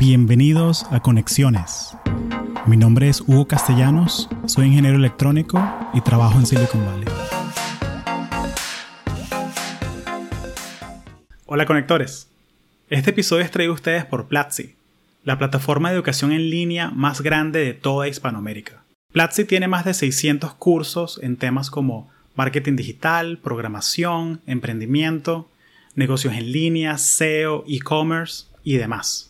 Bienvenidos a Conexiones. Mi nombre es Hugo Castellanos, soy ingeniero electrónico y trabajo en Silicon Valley. Hola conectores. Este episodio es traído a ustedes por Platzi, la plataforma de educación en línea más grande de toda Hispanoamérica. Platzi tiene más de 600 cursos en temas como marketing digital, programación, emprendimiento, negocios en línea, SEO, e-commerce y demás.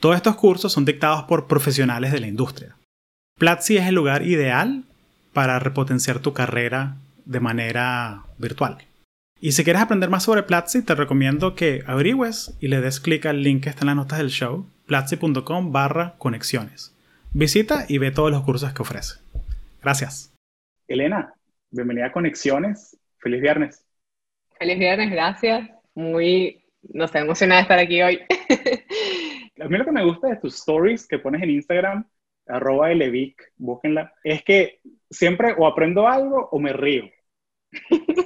Todos estos cursos son dictados por profesionales de la industria. Platzi es el lugar ideal para repotenciar tu carrera de manera virtual. Y si quieres aprender más sobre Platzi, te recomiendo que averigües y le des clic al link que está en las notas del show, platzi.com barra conexiones. Visita y ve todos los cursos que ofrece. Gracias. Elena, bienvenida a Conexiones. Feliz viernes. Feliz viernes, gracias. Muy, no sé, emocionada de estar aquí hoy. A mí lo que me gusta de tus stories que pones en Instagram, arroba elevic, búsquenla, es que siempre o aprendo algo o me río.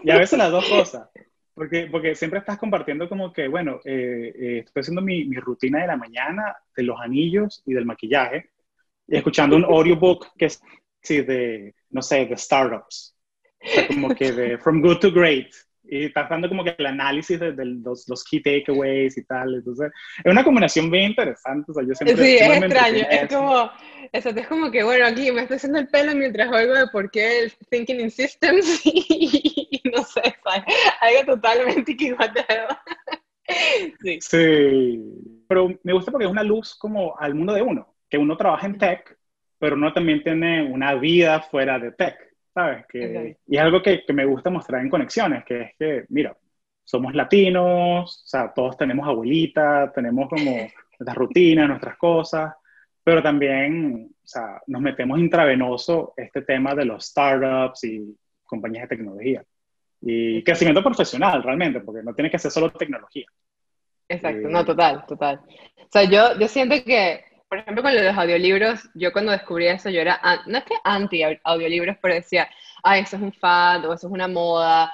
Y a veces las dos cosas. Porque, porque siempre estás compartiendo como que, bueno, eh, eh, estoy haciendo mi, mi, rutina de la mañana, de los anillos y del maquillaje, y escuchando un audiobook que es sí, de, no sé, de startups. como que de From Good to Great. Y estás dando como que el análisis de, de los, los, key takeaways y tal. Entonces, es una combinación bien interesante. O sea, yo siempre, sí, es extraño. Es como, eso, es como que, bueno, aquí me estoy haciendo el pelo mientras oigo de por qué el Thinking in Systems y, no sé, ¿sabes? algo totalmente equivocado. sí. sí. Pero me gusta porque es una luz como al mundo de uno, que uno trabaja en tech, pero uno también tiene una vida fuera de tech. ¿Sabes? Que, Y es algo que, que, me gusta mostrar en conexiones, que es que, mira, somos latinos, o sea, todos tenemos abuelita, tenemos como nuestras rutinas, nuestras cosas, pero también, o sea, nos metemos intravenoso este tema de los startups y compañías de tecnología. Y crecimiento profesional, realmente, porque no tiene que ser solo tecnología. Exacto, eh, no, total, total. O sea, yo, yo siento que por ejemplo, con los audiolibros, yo cuando descubrí eso, yo era, no es que anti-audiolibros, pero decía, ay, eso es un fad o eso es una moda,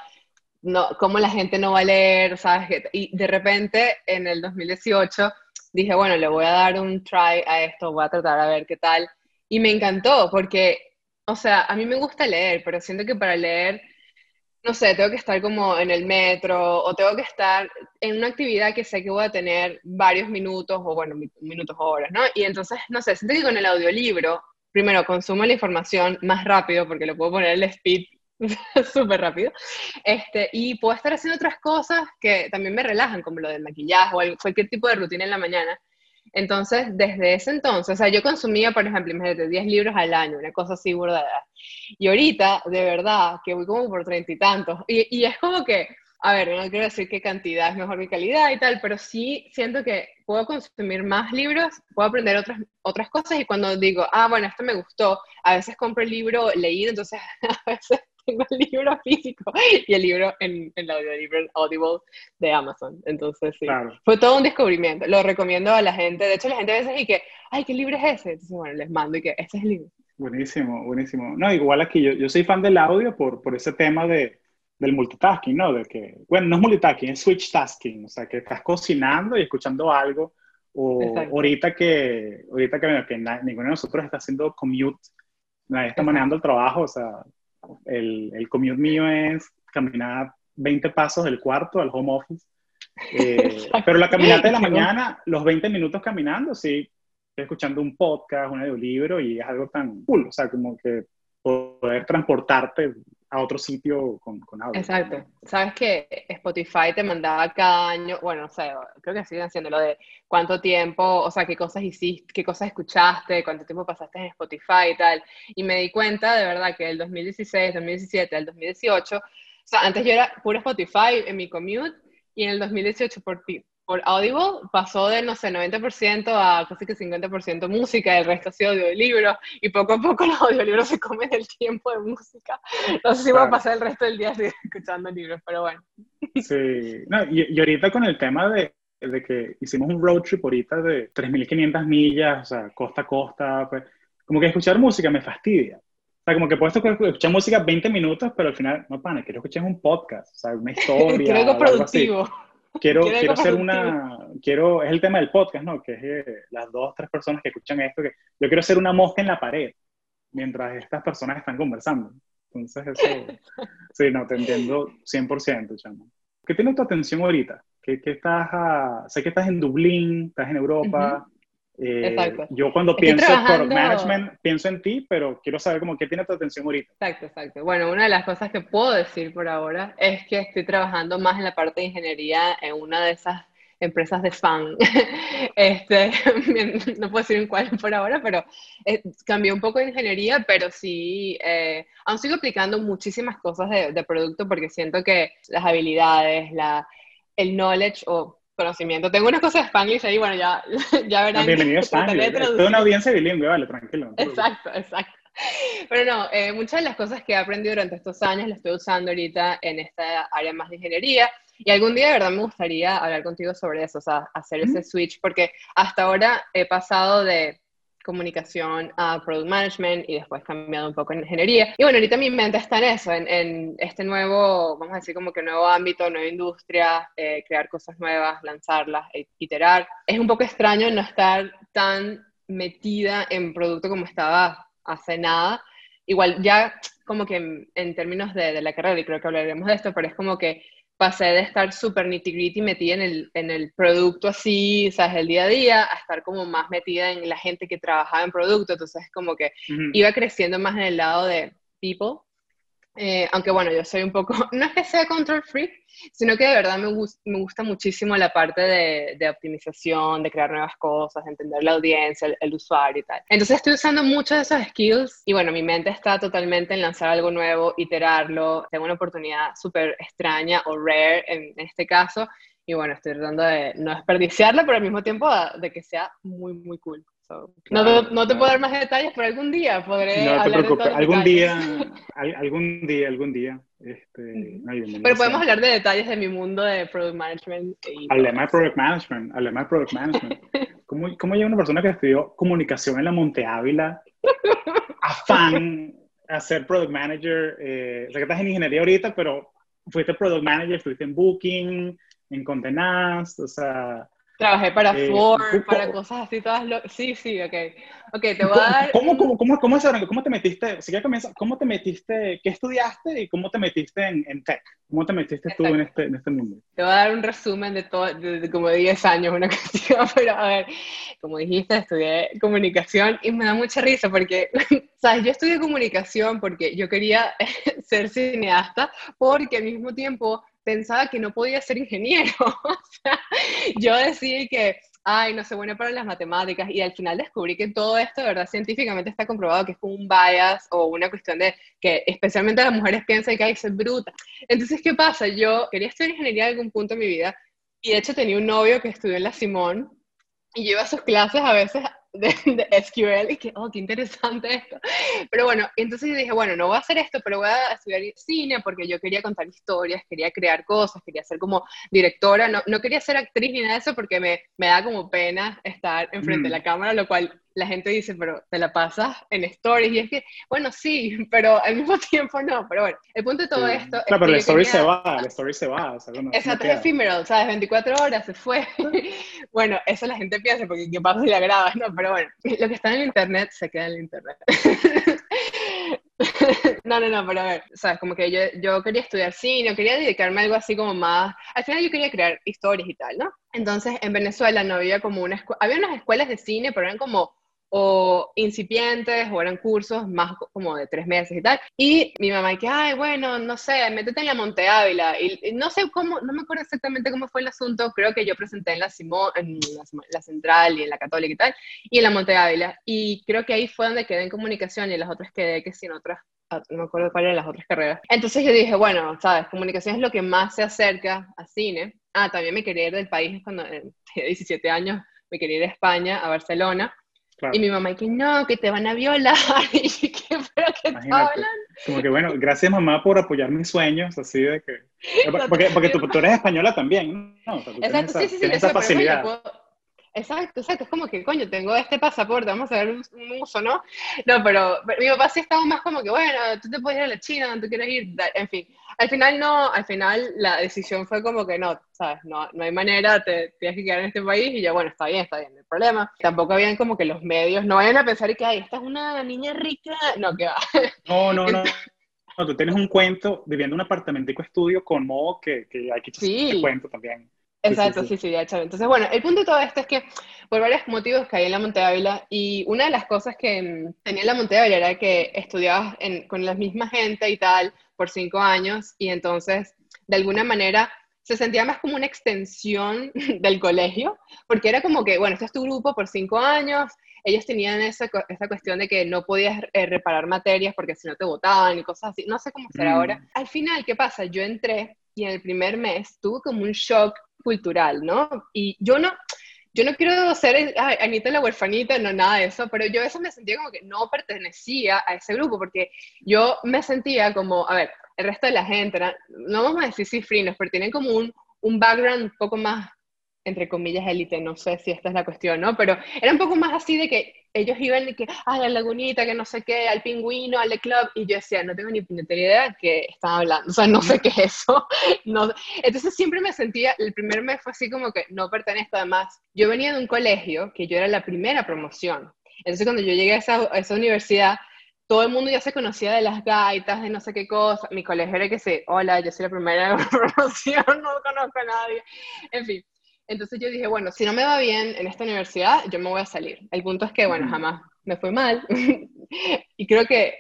no, cómo la gente no va a leer, ¿sabes? Y de repente, en el 2018, dije, bueno, le voy a dar un try a esto, voy a tratar a ver qué tal. Y me encantó, porque, o sea, a mí me gusta leer, pero siento que para leer no sé, tengo que estar como en el metro o tengo que estar en una actividad que sé que voy a tener varios minutos o bueno, minutos o horas, ¿no? Y entonces, no sé, siento que con el audiolibro, primero consumo la información más rápido porque lo puedo poner el speed súper rápido, este, y puedo estar haciendo otras cosas que también me relajan, como lo del maquillaje o cualquier tipo de rutina en la mañana. Entonces, desde ese entonces, o sea, yo consumía, por ejemplo, imagínate, 10 libros al año, una cosa así burda. Y ahorita, de verdad, que voy como por treinta y tantos. Y, es como que, a ver, no quiero decir que cantidad es mejor que calidad y tal, pero sí siento que puedo consumir más libros, puedo aprender otras, otras cosas y cuando digo, ah, bueno, esto me gustó, a veces compro el libro leído, entonces a veces tengo el libro físico y el libro en, en el audiolibro Audible de Amazon. Entonces, sí, fue todo un descubrimiento. Lo recomiendo a la gente. De hecho, la gente a veces dice que, ay, ¿qué libro es ese? Entonces, bueno, les mando y que ese es el libro. Buenísimo, buenísimo. No, igual aquí yo, yo soy fan del audio por, por ese tema de, del multitasking, ¿no? De que, bueno, no es multitasking, es switch tasking, o sea, que estás cocinando y escuchando algo, o ahorita que, ahorita que, que ninguno de nosotros está haciendo commute, nadie está manejando el trabajo, o sea, el, el commute mío es caminar 20 pasos del cuarto al home office. Eh, pero la caminata de la mañana, los 20 minutos caminando, sí, estoy escuchando un podcast, un audiolibro y es algo tan cool, o sea, como que poder transportarte a otro sitio con, con audio. Exacto. Sabes que Spotify te mandaba cada año, bueno, no sé, creo que siguen haciendo lo de cuánto tiempo, o sea, qué cosas hiciste, qué cosas escuchaste, cuánto tiempo pasaste en Spotify y tal. Y me di cuenta de verdad que el 2016, 2017, el 2018, o sea, antes yo era puro Spotify en mi commute y en el 2018 por, por Audible pasó de, no sé, 90% a casi que 50% música, el resto ha sido audiolibros, y poco a poco los audiolibros se comen el tiempo de música. No sé si voy a pasar el resto del día escuchando libros, pero bueno. Sí, no, y, y, ahorita con el tema de, de, que hicimos un road trip ahorita de 3.500 millas, o sea, costa a costa, pues, como que escuchar música me fastidia. O sea, como que puedo escuchar música 20 minutos, pero al final, no, pana, quiero escuchar un podcast, o sea, una historia. quiero algo productivo. Quiero, quiero hacer una, quiero, es el tema del podcast, ¿no? Que es eh, las dos, tres personas que escuchan esto, que yo quiero hacer una mosca en la pared mientras estas personas están conversando. Entonces, eso, sí, no, te entiendo 100%, chamo. ¿Qué tiene tu atención ahorita? ¿Qué, qué estás, a, sé que estás en Dublín, estás en Europa. Eh. Yo cuando pienso en product management, pienso en ti, pero quiero saber cómo qué tiene tu atención ahorita. Exacto, exacto. Bueno, una de las cosas que puedo decir por ahora es que estoy trabajando más en la parte de ingeniería en una de esas empresas de fan. este, no puedo decir en cuál por ahora, pero eh, cambié un poco de ingeniería, pero sí, eh, aún sigo aplicando muchísimas cosas de, de, producto porque siento que las habilidades, la, el knowledge o conocimiento. Tengo unas cosas de Spanglish ahí, bueno, ya, ya verán. Bienvenido a Spanglish. Toda una audiencia bilingüe, vale, tranquilo. Exacto, exacto. Pero no, eh, muchas de las cosas que he aprendido durante estos años las estoy usando ahorita en esta área más de ingeniería. Y algún día de verdad me gustaría hablar contigo sobre eso, o sea, hacer ese switch, porque hasta ahora he pasado de comunicación a product management y después cambiado un poco en ingeniería. Y bueno, ahorita mi mente está en eso, en, este nuevo, vamos a decir como que nuevo ámbito, nueva industria, eh, crear cosas nuevas, lanzarlas, e iterar. Es un poco extraño no estar tan metida en producto como estaba hace nada. Igual ya como que en, términos de, de, la carrera, y creo que hablaremos de esto, pero es como que pasé de estar súper nitty gritty metida en el, en el producto así, sabes, el día a día, a estar como más metida en la gente que trabajaba en producto, entonces como que iba creciendo más en el lado de people, eh, aunque bueno, yo soy un poco, no es que sea control freak, sino que de verdad me, gusta muchísimo la parte de, optimización, de crear nuevas cosas, de entender la audiencia, el, usuario y tal. Entonces estoy usando muchos de esos skills y bueno, mi mente está totalmente en lanzar algo nuevo, iterarlo. Tengo una oportunidad súper extraña o rare en este caso y bueno, estoy tratando de no desperdiciarla, pero al mismo tiempo de que sea muy, muy cool no, te, no, te, puedo dar más detalles, pero algún día podré. No te preocupes, algún día, algún día, algún día. Este, pero podemos hablar de detalles de mi mundo de product management. Hablemos de product management, hablemos de product management. ¿Cómo, ¿Cómo llega una persona que estudió comunicación en la Monte Ávila, afán a ser product manager? Eh, o sea, que estás en ingeniería ahorita, pero fuiste product manager, estuviste en Booking, en Contenast, o sea Trabajé para eh, Ford, para cosas así todas locas. Sí, sí, ok. Ok, te voy a dar... ¿Cómo, cómo, cómo, cómo, cómo te metiste, si comienza, cómo te metiste, qué estudiaste y cómo te metiste en, en tech? ¿Cómo te metiste tú en este, en este mundo? Te voy a dar un resumen de todo, de, como 10 años, una cuestión, pero a ver, como dijiste, estudié comunicación y me da mucha risa porque, ¿sabes? Yo estudié comunicación porque yo quería ser cineasta porque al mismo tiempo pensaba que no podía ser ingeniero. yo decía que, ay, no sé, bueno para las matemáticas, y al final descubrí que todo esto, verdad, científicamente está comprobado que es un bias o una cuestión de que especialmente las mujeres piensan que hay que ser bruta. Entonces, ¿qué pasa? Yo quería estudiar ingeniería en algún punto de mi vida, y de hecho tenía un novio que estudió en la Simón, y yo sus clases a veces de, SQL y que, oh, qué interesante esto. Pero bueno, entonces dije, bueno, no voy a hacer esto, pero voy a estudiar cine porque yo quería contar historias, quería crear cosas, quería ser como directora, no, no quería ser actriz ni nada de eso porque me, me da como pena estar enfrente de mm. la cámara, lo cual la gente dice, pero te la pasas en stories. Y es que, bueno, sí, pero al mismo tiempo no. Pero bueno, el punto de todo esto. Claro, pero el story se va, el story se va. O sea, Exacto, es efímero, ¿sabes? 24 horas se fue. bueno, eso la gente piensa, porque qué pasa si la grabas, ¿no? Pero bueno, lo que está en el internet se queda en el internet. no, no, no, pero a ver, ¿sabes? Como que yo, yo quería estudiar cine, quería dedicarme a algo así como más. Al final yo quería crear historias y tal, ¿no? Entonces en Venezuela no había como una escuela. Había unas escuelas de cine, pero eran como o incipientes o eran cursos más como de tres meses y tal. Y mi mamá que, ay, bueno, no sé, métete en la Monte Ávila. Y, no sé cómo, no me acuerdo exactamente cómo fue el asunto, creo que yo presenté en la, Simón, en la, Central y en la Católica y tal, y en la Monte Ávila. Y creo que ahí fue donde quedé en comunicación y las otras quedé que sin otras ah, no me acuerdo cuál eran las otras carreras. Entonces yo dije, bueno, sabes, comunicación es lo que más se acerca a cine. Ah, también me quería ir del país cuando tenía 17 años, me quería ir a España, a Barcelona. Y mi mamá, que no, que te van a violar. y que, pero que te hablan. Como que bueno, gracias mamá por apoyar mis sueños, así de que. Porque, porque tú, tú, eres española también, ¿no? Exacto, sí, sí, sí. Esa facilidad. Exacto, exacto, es como que, coño, tengo este pasaporte, vamos a ver un, uso, ¿no? No, pero, mi papá sí estaba más como que, bueno, tú te puedes ir a la China, tú quieres ir, en fin. Al final no, al final la decisión fue como que no, ¿sabes? No, no hay manera, te tienes que quedar en este país y ya, bueno, está bien, está bien, no hay problema. Tampoco habían como que los medios, no vayan a pensar que, ay, esta es una niña rica, no, que va. No, no, no. No, tú tienes un cuento viviendo en un apartamentico estudio con modo que, que hay que echar sí. cuento también. Exacto, sí, sí, de hecho. Entonces, bueno, el punto de todo esto es que por varios motivos caí en la Monte Ávila y una de las cosas que mm, tenía en la Monte Ávila era que estudiabas con la misma gente y tal por cinco años y entonces, de alguna manera, se sentía más como una extensión del colegio, porque era como que, bueno, este es tu grupo por cinco años, ellos tenían esa, esa cuestión de que no podías eh, reparar materias porque si no te votaban y cosas así, no sé cómo será ahora. Mm. Al final, ¿qué pasa? Yo entré y en el primer mes tuve como un shock cultural, ¿no? Y yo no, yo no quiero ser Anita la huerfanita, no nada de eso, pero yo veces me sentía como que no pertenecía a ese grupo, porque yo me sentía como, a ver, el resto de la gente, no vamos a decir cifrinos, pero tienen como un, un background un poco más entre comillas, élite, no sé si esta es la cuestión, ¿no? Pero era un poco más así de que ellos iban de que, a la lagunita, que no sé qué, al pingüino, al club, y yo decía, no tengo ni puñetera idea de qué están hablando, o sea, no sé qué es eso. No. Entonces siempre me sentía, el primer mes fue así como que no pertenezco, además, yo venía de un colegio que yo era la primera promoción, entonces cuando yo llegué a esa, universidad, todo el mundo ya se conocía de las gaitas, de no sé qué cosa, mi colegio era que sí, hola, yo soy la primera promoción, no conozco a nadie, en fin. Entonces yo dije, bueno, si no me va bien en esta universidad, yo me voy a salir. El punto es que, bueno, jamás me fue mal. y creo que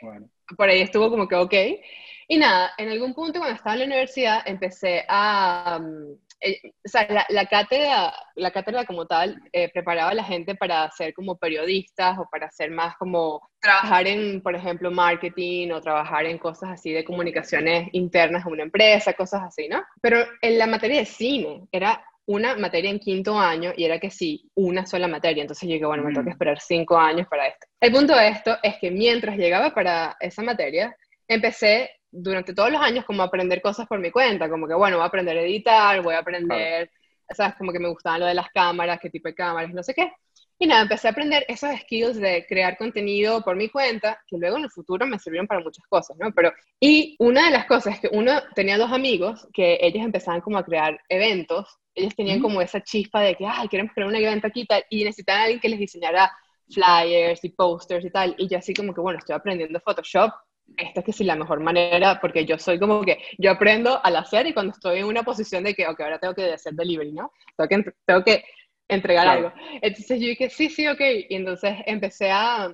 por ahí estuvo como que ok. Y nada, en algún punto cuando estaba en la universidad empecé a... Mm, eh, o sea, la, cátedra, la cátedra como tal eh, preparaba a la gente para ser como periodistas o para ser más como trabajar en, por ejemplo, marketing o trabajar en cosas así de comunicaciones internas de una empresa, cosas así, ¿no? Pero en la materia de cine era una materia en quinto año y era que sí, una sola materia. Entonces yo dije, bueno, me tengo que mm. esperar cinco años para esto. El punto de esto es que mientras llegaba para esa materia, empecé durante todos los años como a aprender cosas por mi cuenta, como que, bueno, voy a aprender a editar, voy a aprender, ¿sabes? Como que me gustaban lo de las cámaras, qué tipo de cámaras, no sé qué. Y nada, empecé a aprender esos skills de crear contenido por mi cuenta, que luego en el futuro me sirvieron para muchas cosas, ¿no? Pero, y una de las cosas es que uno tenía dos amigos que ellos empezaban como a crear eventos, ellos tenían como esa chispa de que, ay, queremos crear un evento aquí y tal, y necesitaban a alguien que les diseñara flyers y posters y tal, y yo así como que, bueno, estoy aprendiendo Photoshop, esta es que sí la mejor manera, porque yo soy como que, yo aprendo al hacer y cuando estoy en una posición de que, ok, ahora tengo que hacer delivery, ¿no? Tengo que, tengo que entregar algo. Entonces yo dije, sí, sí, ok. Y entonces empecé a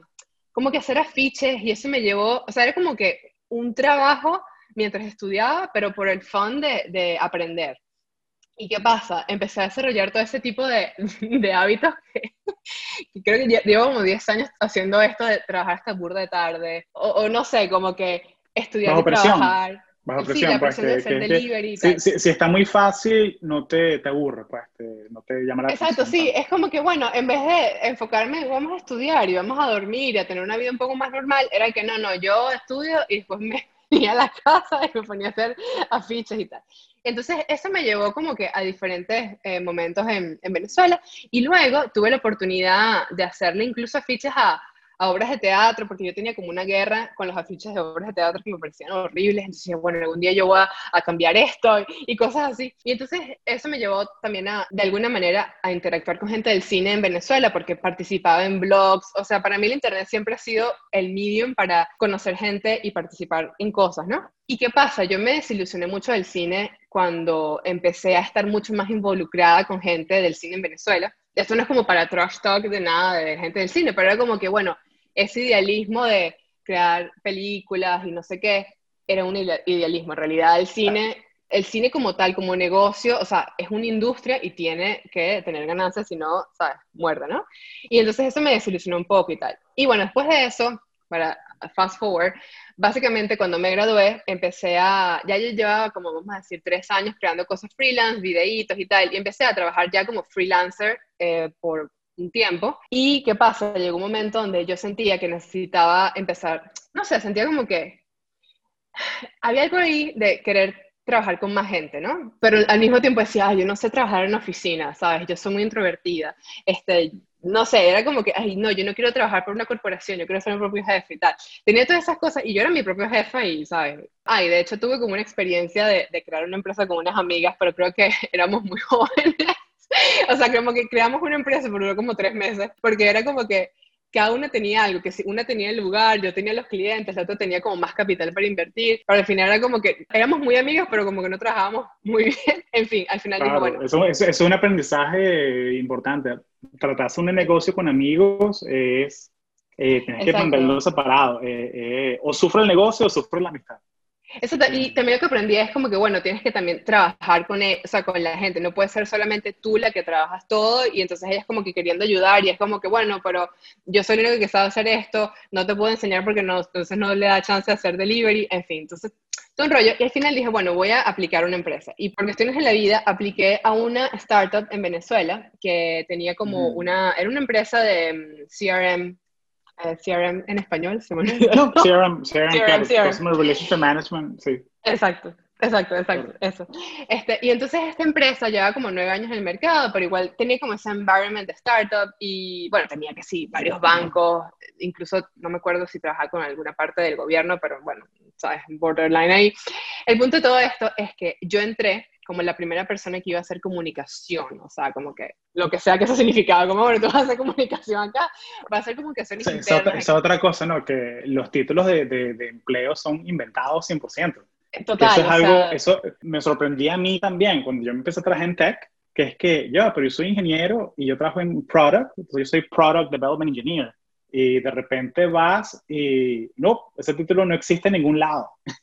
como que hacer afiches y eso me llevó, o sea, era como que un trabajo mientras estudiaba, pero por el fun de, de aprender. ¿Y qué pasa? Empecé a desarrollar todo ese tipo de, de hábitos que, creo que llevo como 10 años haciendo esto de trabajar hasta burda de tarde, o, no sé, como que estudiar y trabajar bajo presión. pues, si, está muy fácil, no te, te aburre, pues, no te llama la Exacto, sí, es como que, bueno, en vez de enfocarme, vamos a estudiar y vamos a dormir y a tener una vida un poco más normal, era que no, no, yo estudio y después me venía a la casa y me ponía a hacer afiches y tal. Entonces, eso me llevó como que a diferentes eh, momentos en, en Venezuela y luego tuve la oportunidad de hacerle incluso afiches a a obras de teatro, porque yo tenía como una guerra con los afiches de obras de teatro que me parecían horribles, entonces bueno, algún día yo voy a, cambiar esto y, cosas así. Y entonces eso me llevó también a, de alguna manera, a interactuar con gente del cine en Venezuela, porque participaba en blogs, o sea, para mí el Internet siempre ha sido el medium para conocer gente y participar en cosas, ¿no? ¿Y qué pasa? Yo me desilusioné mucho del cine cuando empecé a estar mucho más involucrada con gente del cine en Venezuela. Esto no es como para trash talk de nada de gente del cine, pero era como que, bueno, ese idealismo de crear películas y no sé qué, era un idealismo. En realidad el cine, el cine como tal, como negocio, o sea, es una industria y tiene que tener ganancias, si no, ¿sabes? Muerda, ¿no? Y entonces eso me desilusionó un poco y tal. Y bueno, después de eso, para fast forward, básicamente cuando me gradué, empecé a, ya yo llevaba como vamos a decir tres años creando cosas freelance, videitos y tal, y empecé a trabajar ya como freelancer eh, por un tiempo. ¿Y qué pasa? Llegó un momento donde yo sentía que necesitaba empezar, no sé, sentía como que había algo ahí de querer trabajar con más gente, ¿no? Pero al mismo tiempo decía, Ay, yo no sé trabajar en oficina, ¿sabes? Yo soy muy introvertida. Este, no sé, era como que, ay, no, yo no quiero trabajar por una corporación, yo quiero ser mi propio jefe y tal. Tenía todas esas cosas y yo era mi propio jefe y, ¿sabes? Ay, de hecho tuve como una experiencia de, crear una empresa con unas amigas, pero creo que éramos muy jóvenes. o sea, como que creamos una empresa, por como tres meses, porque era como que cada una tenía algo, que si una tenía el lugar, yo tenía los clientes, la otra tenía como más capital para invertir, pero al final era como que éramos muy amigos, pero como que no trabajábamos muy bien, en fin, al final claro, bueno. Eso, es un aprendizaje importante, tratarse un negocio con amigos es, eh, que mantenerlo separado, eh, eh, o sufre el negocio o sufre la amistad. Eso, y también lo que aprendí es como que, bueno, tienes que también trabajar con, e, o sea, con la gente, no puede ser solamente tú la que trabajas todo y entonces ella es como que queriendo ayudar y es como que, bueno, pero yo soy el único que sabe hacer esto, no te puedo enseñar porque no, entonces no le da chance de hacer delivery, en fin, entonces, todo un rollo. Y al final dije, bueno, voy a aplicar una empresa. Y por cuestiones en la vida, apliqué a una startup en Venezuela que tenía como una, era una empresa de mm, CRM eh, CRM en español, se me olvidó. No, CRM, CRM, CRM, Customer Relationship Management, sí. Exacto. Exacto, exacto, eso. Este, y entonces esta empresa lleva como nueve años en el mercado, pero igual tenía como ese environment de startup y bueno, tenía que sí, varios bancos, incluso no me acuerdo si trabajaba con alguna parte del gobierno, pero bueno, sabes, borderline ahí. El punto de todo esto es que yo entré como la primera persona que iba a hacer comunicación, o sea, como que lo que sea que eso significaba, como, bueno, tú vas a hacer comunicación acá, va a ser comunicación sí, Esa otra, esa otra cosa, ¿no? Que los títulos de, de, empleo son inventados 100%. Total. Eso es algo, eso me sorprendía a mí también cuando yo empecé a trabajar en tech, que es que yo, pero yo soy ingeniero y yo trabajo en product, entonces yo soy product development engineer. Y de repente vas y no, ese título no existe en ningún lado.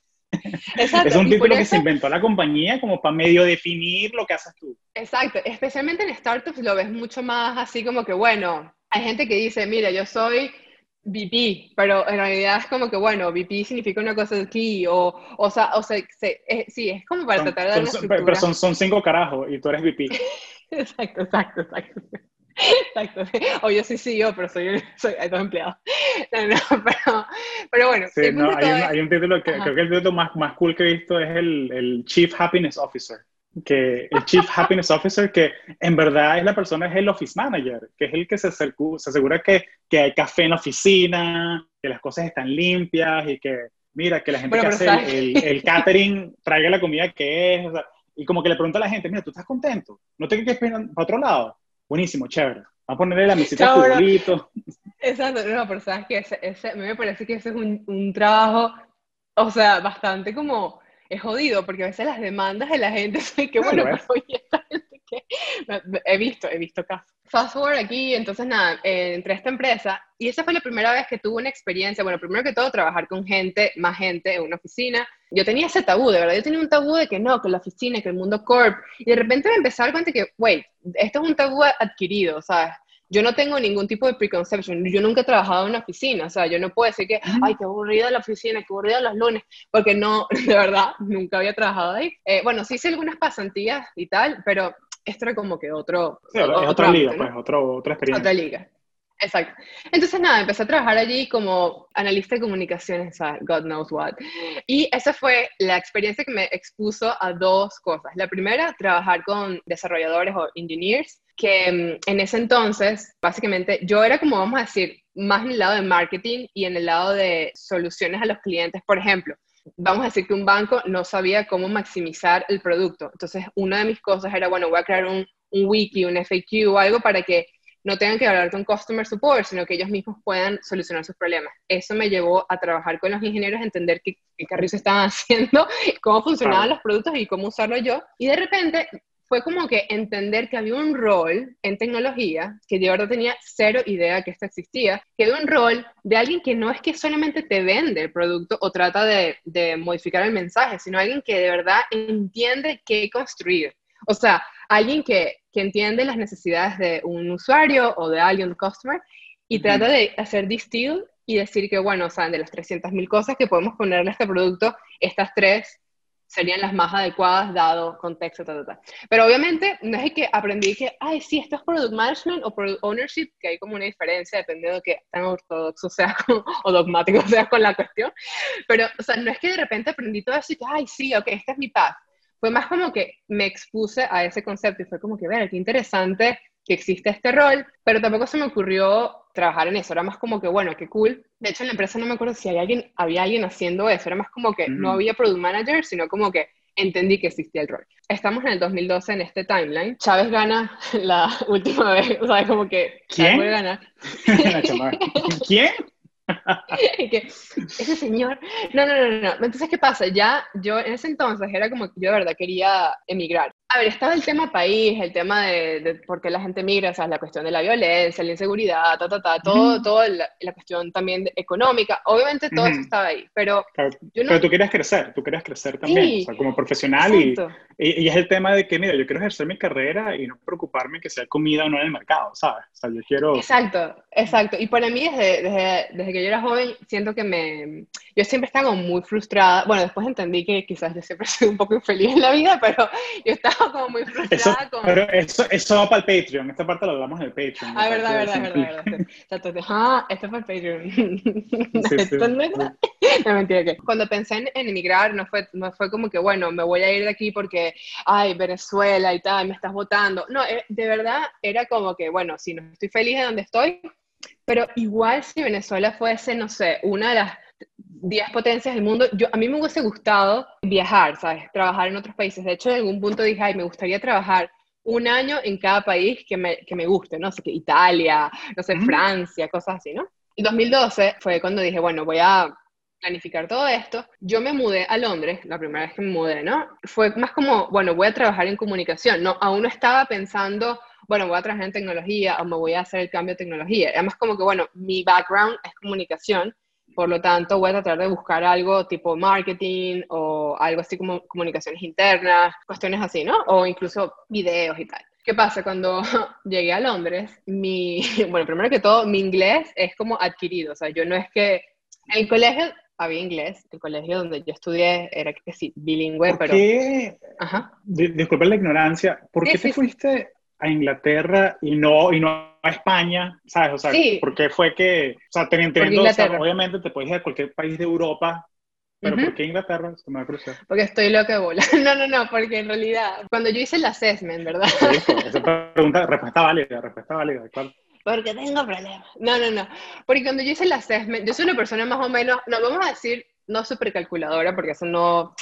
Es un título que se inventó la compañía como para medio definir lo que haces tú. Exacto, especialmente en startups lo ves mucho más así como que, bueno, hay gente que dice, mira, yo soy VP, pero en realidad es como que, bueno, VP significa una cosa aquí, o, o sea, o sea eh, sí, es como para tratar de son, Pero son, son cinco carajos y tú eres VP. exacto, exacto, exacto. Exacto. O yo sí yo, pero soy, soy hay dos empleados. No, no, pero, pero bueno. Sí, no, hay, un, hay, un, título que creo que el título más, más cool que he visto es el, el Chief Happiness Officer. Que el Chief Happiness Officer, que en verdad es la persona, es el Office Manager, que es el que se, se asegura que, que hay café en la oficina, que las cosas están limpias y que, mira, que la gente que hace el, el, catering traiga la comida que es. y como que le pregunta a la gente, mira, ¿tú estás contento? ¿No te quedes para otro lado? Buenísimo, chévere. Va a ponerle la mesita futbolito. Exacto, no, pero sabes que ese, ese, a mí me parece que ese es un, un, trabajo, o sea, bastante como, es jodido, porque a veces las demandas de la gente son que, bueno, pero oye, que, he visto, he visto casos. Fast forward aquí, entonces nada, eh, entré a esta empresa y esa fue la primera vez que tuve una experiencia, bueno, primero que todo, trabajar con gente, más gente en una oficina. Yo tenía ese tabú, de verdad, yo tenía un tabú de que no, que la oficina, que el mundo corp, y de repente me empecé a dar cuenta que, wait, esto es un tabú adquirido, ¿sabes? Yo no tengo ningún tipo de preconception, yo nunca he trabajado en una oficina, o sea, yo no puedo decir que, ay, qué aburrida la oficina, qué aburrida los lunes, porque no, de verdad, nunca había trabajado ahí. Eh, bueno, sí hice algunas pasantías y tal, pero esto era como que otro... Sí, otro otra liga, pues, otro, otra experiencia. Otra liga. Exacto. Entonces, nada, empecé a trabajar allí como analista de comunicaciones, God knows what. Y esa fue la experiencia que me expuso a dos cosas. La primera, trabajar con desarrolladores o engineers, que mm, en ese entonces, básicamente, yo era como, vamos a decir, más en el lado de marketing y en el lado de soluciones a los clientes. Por ejemplo, vamos a decir que un banco no sabía cómo maximizar el producto. Entonces, una de mis cosas era, bueno, voy a crear un, un wiki, un FAQ o algo para que no tengan que hablar con customer support, sino que ellos mismos puedan solucionar sus problemas. Eso me llevó a trabajar con los ingenieros, a entender qué, qué carriles estaban haciendo, cómo funcionaban los productos y cómo usarlo yo. Y de repente fue como que entender que había un rol en tecnología, que de verdad tenía cero idea que esto existía, que había un rol de alguien que no es que solamente te vende el producto o trata de, de modificar el mensaje, sino alguien que de verdad entiende qué construir. O sea, alguien que, que entiende las necesidades de un usuario o de alguien, un customer, y trata de hacer distill y decir que, bueno, o sea, de las 300.000 cosas que podemos ponerle a este producto, estas tres serían las más adecuadas dado contexto, ta, ta, ta. Pero obviamente no es que aprendí que, ay, sí, esto es product management o product ownership, que hay como una diferencia dependiendo de que tan ortodoxo sea o dogmático sea con la cuestión. Pero, o sea, no es que de repente aprendí todo eso y que, ay, sí, ok, este es mi path. fue más como que me expuse a ese concepto y fue como que, ver, qué interesante que existe este rol, pero tampoco se me ocurrió trabajar en eso, era más como que, bueno, qué cool. De hecho, en la empresa no me acuerdo si había alguien, había alguien haciendo eso, era más como que no había product manager, sino como que entendí que existía el rol. Estamos en el 2012 en este timeline. Chávez gana la última vez, o sea, como que ¿Quién? ¿Quién? que ese señor, no, no, no, no, entonces, ¿qué pasa? Ya yo en ese entonces era como que yo de verdad quería emigrar. A ver, estaba el tema país, el tema de, de por qué la gente migra, o sea, la cuestión de la violencia, la inseguridad, ta, ta, ta, todo, Ujú. todo la, la cuestión también económica, obviamente todo eso Ujú. estaba ahí, pero Claro, yo no... Pero tú querías crecer, tú querías crecer también, Sí. o sea, como profesional y, y, y es el tema de que, mira, yo quiero ejercer mi carrera y no preocuparme que sea comida o no en el mercado, ¿sabes? O sea, yo quiero... Exacto, exacto. Y para mí, desde, desde, desde que yo era joven, siento que me... Yo siempre estaba muy frustrada. Bueno, después entendí que quizás yo siempre sido un poco infeliz en la vida, pero yo estaba como muy frustrada Eso, con... pero eso, eso va para el Patreon, esta parte lo hablamos en el Patreon. Ah, la verdad, verdad, verdad, verdad. Exacto, ah, esto fue Patreon. sí. esto no es. No, mentira, que cuando pensé en, en emigrar, no fue, no fue como que, bueno, me voy a ir de aquí porque, ay, Venezuela y tal, me estás votando. No, eh, de verdad era como que, bueno, si no estoy feliz de donde estoy, pero igual si Venezuela fuese, no sé, una de las 10 potencias del mundo, yo, a mí me hubiese gustado viajar, ¿sabes? Trabajar en otros países. De hecho, en algún punto dije, ay, me gustaría trabajar un año en cada país que me, que me guste, ¿no? sé, que Italia, no sé. Francia, cosas así, ¿no? Y 2012 fue cuando dije, bueno, voy a planificar todo esto. Yo me mudé a Londres, la primera vez que me mudé, ¿no? Fue más como, bueno, voy a trabajar en comunicación, no, aún no estaba pensando, bueno, voy a trabajar en tecnología o me voy a hacer el cambio de tecnología. Además como que, bueno, mi background es comunicación, por lo tanto voy a tratar de buscar algo tipo marketing o algo así como comunicaciones internas, cuestiones así, ¿no? O incluso videos y tal. ¿Qué pasa? Cuando llegué a Londres, mi, bueno, primero que todo, mi inglés es como adquirido, o sea, yo no es que, en el colegio había inglés, el colegio donde yo estudié era que sí, bilingüe, ¿Por pero... qué? Ajá. Di- Disculpa la ignorancia, ¿por Sí, qué sí, te fuiste a Inglaterra y no, y no a España? ¿Sabes? O sea, Sí. ¿por qué fue que, o sea, te entiendo, o sea, obviamente te puedes ir a cualquier país de Europa, pero Ujú. ¿por qué Inglaterra? Se me va a cruzar. Porque estoy loca de bola. No, no, no, porque en realidad, cuando yo hice el assessment, ¿verdad? Esa pregunta, respuesta válida, respuesta válida, claro. Porque tengo problemas. No, no, no. Porque cuando yo hice el assessment, yo soy una persona más o menos, no vamos a decir no súper calculadora, porque eso no.